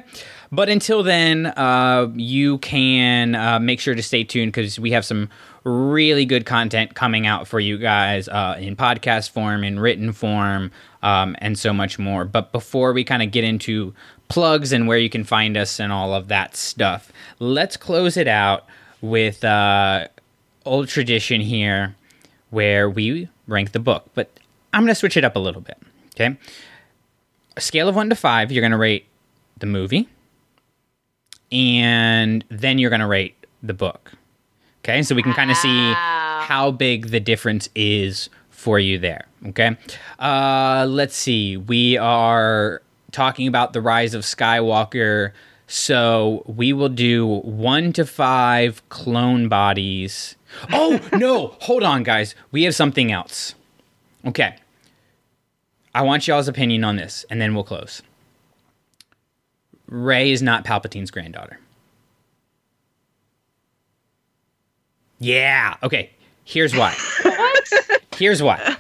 But until then, uh, you can uh, make sure to stay tuned because we have some really good content coming out for you guys uh, in podcast form, in written form, um, and so much more. But before we kind of get into plugs and where you can find us and all of that stuff, let's close it out with uh, old tradition here where we rank the book. But I'm going to switch it up a little bit. Okay. A scale of one to five, you're going to rate the movie, and then you're going to rate the book. Okay. So we can kind of see how big the difference is for you there. Okay. Uh, let's see. We are talking about the rise of Skywalker. So we will do one to five clone bodies. Oh, no. Hold on, guys. We have something else. Okay. I want y'all's opinion on this, and then we'll close. Rey is not Palpatine's granddaughter. Yeah. Okay. Here's why. What? Here's why.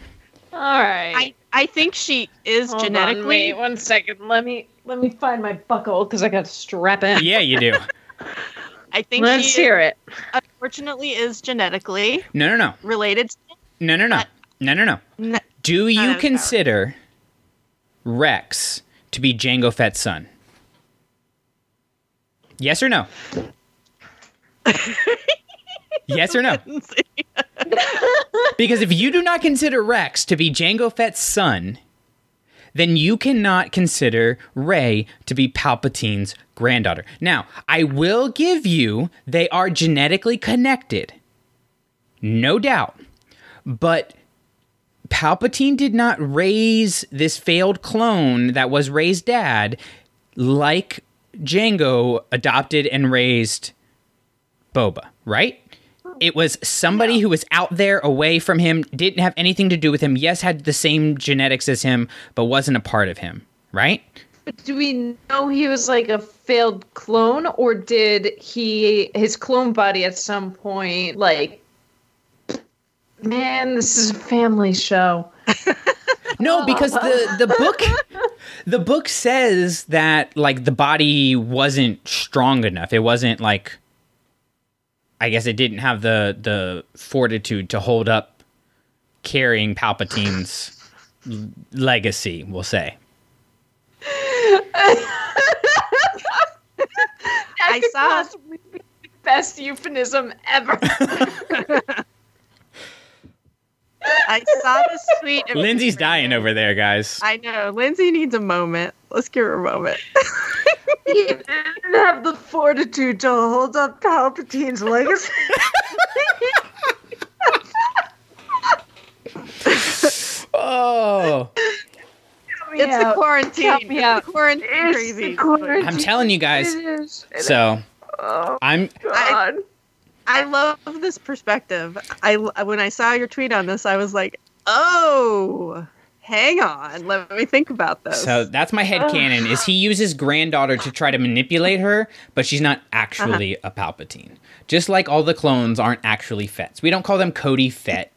All right. I, I think she is Hold on, genetically. wait one second. Let me let me find my buckle because I got to strap in. Yeah, you do. I think Let's she hear it. unfortunately is genetically No, no, no. related. to- No, no, no. No, no, no. N- Do you Not as consider Rex to be Jango Fett's son? Yes or no? [laughs] yes or no? because if you do not consider Rex to be Jango Fett's son, then you cannot consider Rey to be Palpatine's granddaughter. Now, I will give you they are genetically connected. No doubt. But Palpatine did not raise this failed clone that was Rey's dad like Jango adopted and raised Boba, right? It was somebody who was out there away from him, didn't have anything to do with him, yes, had the same genetics as him, but wasn't a part of him, right? But do we know he was like a failed clone, or did he his clone body at some point like? Man, this is a family show. [laughs] No, because the the book the book says that like the body wasn't strong enough. It wasn't like I guess it didn't have the the fortitude to hold up carrying Palpatine's l- [laughs] legacy, we'll say. [laughs] I could saw. possibly be the best euphemism ever. [laughs] I saw this tweet. Lindsay's dying over there, guys. I know. Lindsay needs a moment. Let's give her a moment. [laughs] he didn't have the fortitude to hold up Palpatine's legacy. [laughs] Oh, it's the quarantine. Help me It's out. the quarantine It's crazy. the quarantine. I'm telling you guys. It is. So Oh I'm God. I love this perspective. I when I saw your tweet on this, I was like, "Oh, hang on, let me think about this." So that's my head canon is he uses granddaughter to try to manipulate her, but she's not actually Uh-huh. a Palpatine. Just like all the clones aren't actually Fets. We don't call them Cody Fett,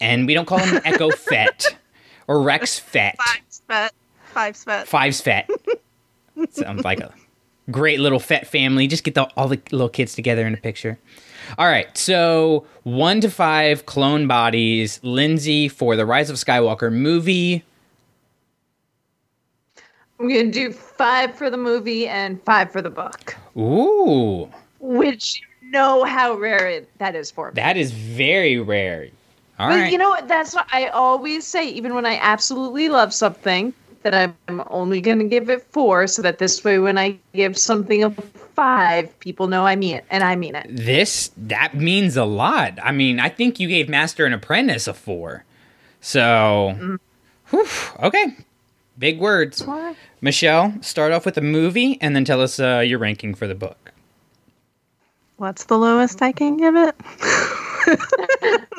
and we don't call him [laughs] Echo Fett or Rex Fett. five Fett. five svet. Five's [laughs] Fett. Sounds like a great little Fett family. Just get the, all the little kids together in a picture. All right, so one to five clone bodies. Lindsay for the Rise of Skywalker movie. I'm gonna do five for the movie and five for the book, Ooh, which you know how rare it, that is for me. that is very rare. All but right. you know what? That's what I always say. Even when I absolutely love something, that I'm only gonna give it four, so that this way, when I give something a five, people know I mean it, and I mean it. this that means a lot. I mean, I think you gave Master and Apprentice a four. So, whew, okay, big words. Michelle, start off with a movie and then tell us uh, your ranking for the book. What's the lowest I can give it?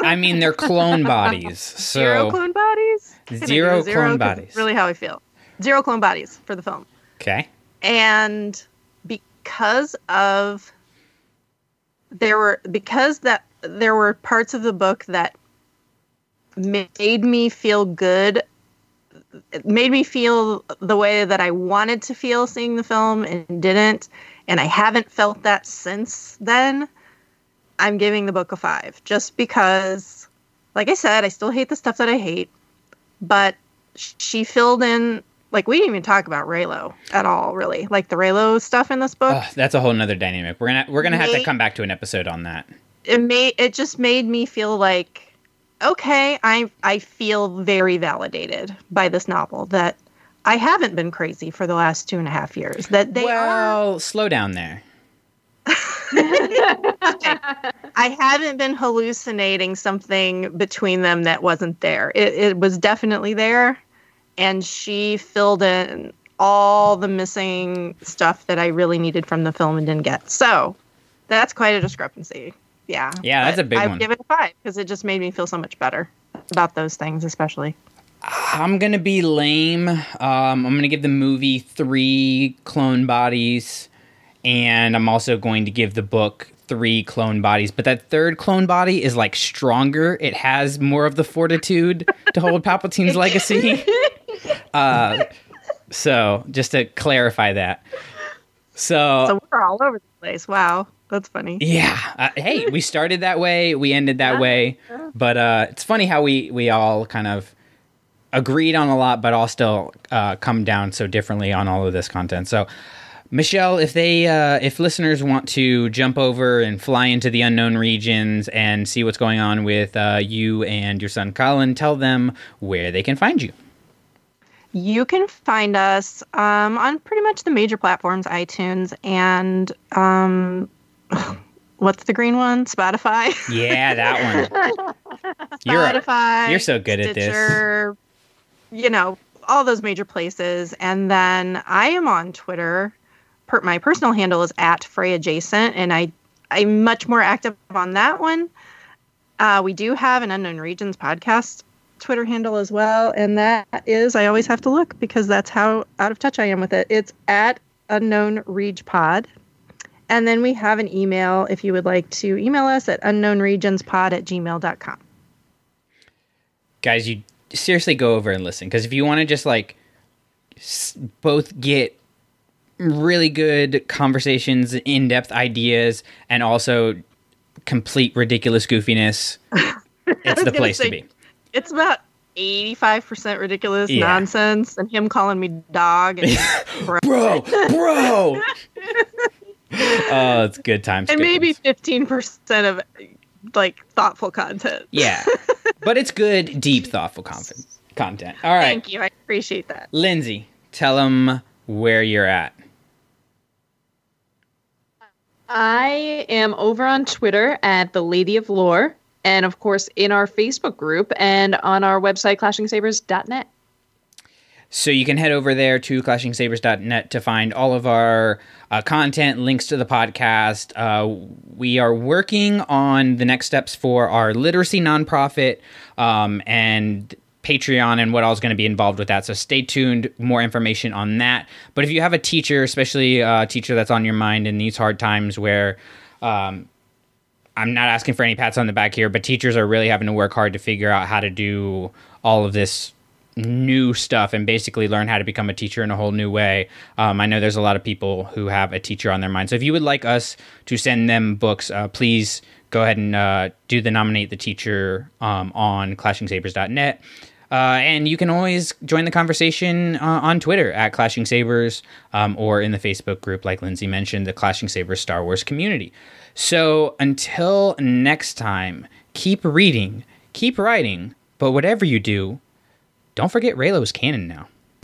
I mean, they're clone bodies, [laughs] so Zero clone bodies. Gonna give Zero it a clone 'cause bodies. Really, how I feel. Zero clone bodies for the film. okay. and because of there were because that there were parts of the book that made me feel good it made me feel the way that I wanted to feel seeing the film and didn't and I haven't felt that since then I'm giving the book a 5 just because like I said I still hate the stuff that I hate but she filled in like we didn't even talk about Reylo at all, really. Like the Reylo stuff in this book, Ugh, that's a whole nother dynamic. We're gonna we're gonna have to come back to an episode on that. it made it just made me feel like, okay, I I feel very validated by this novel that I haven't been crazy for the last two and a half years. That they are slow down there. [laughs] I haven't been hallucinating something between them that wasn't there. It, it was definitely there, and she filled in all the missing stuff that I really needed from the film and didn't get. So that's quite a discrepancy. Yeah. Yeah, that's a big one. I give it a five because it just made me feel so much better about those things, especially. I'm gonna be lame. Um, I'm gonna give the movie three clone bodies, and I'm also going to give the book three clone bodies. But that third clone body is like stronger. It has more of the fortitude to hold [laughs] Palpatine's legacy. [laughs] Uh, so just to clarify that. So, So we're all over the place. Wow, that's funny. yeah, uh, hey, we started that way, we ended that way, but uh, it's funny how we we all kind of agreed on a lot, but all still uh, come down so differently on all of this content. So, Michelle, if they uh, if listeners want to jump over and fly into the unknown regions and see what's going on with uh, you and your son Colin, tell them where they can find you. You can find us um, on pretty much the major platforms, iTunes and um, [laughs] what's the green one? Spotify. Yeah, that one. [laughs] You're Spotify. you're so good at this. You know, all those major places. And then I am on Twitter. Per, my personal handle is at Frey Adjacent, and I I'm much more active on that one. Uh, we do have an Unknown Regions podcast Twitter handle as well, and that is I always have to look because that's how out of touch I am with it. It's at Unknown Reg Pod. And then we have an email if you would like to email us at unknownregionspod at gmail.com. guys, you seriously go over and listen because if you want to just like s- both get really good conversations, in depth ideas, and also complete ridiculous goofiness, [laughs] it's the place say- to be. It's about 85% ridiculous Yeah. nonsense and him calling me dog and, [laughs] bro. Bro, bro. [laughs] oh, it's good times. and good maybe times. 15% of like thoughtful content. Yeah, [laughs] but it's good, deep, thoughtful conf- content. All right, Thank you. I appreciate that. Lindsay, tell them where you're at. I am over on Twitter at the Lady of Lore, and of course in our Facebook group and on our website clashingsabers.net. So you can head over there to clashingsabers.net to find all of our uh, content, links to the podcast. Uh, we are working on the next steps for our literacy nonprofit um, and Patreon and what all is going to be involved with that. So stay tuned, more information on that. But if you have a teacher, especially a teacher that's on your mind in these hard times where um, I'm not asking for any pats on the back here, but teachers are really having to work hard to figure out how to do all of this new stuff and basically learn how to become a teacher in a whole new way. Um, I know there's a lot of people who have a teacher on their mind. So if you would like us to send them books, uh, please go ahead and uh, do the nominate the teacher um, on clashingsabers.net. Uh, and you can always join the conversation uh, on Twitter at Clashing Sabers um, or in the Facebook group, like Lindsay mentioned, the Clashing Sabers Star Wars community. So until next time, keep reading, keep writing, but whatever you do, don't forget Reylo's canon now.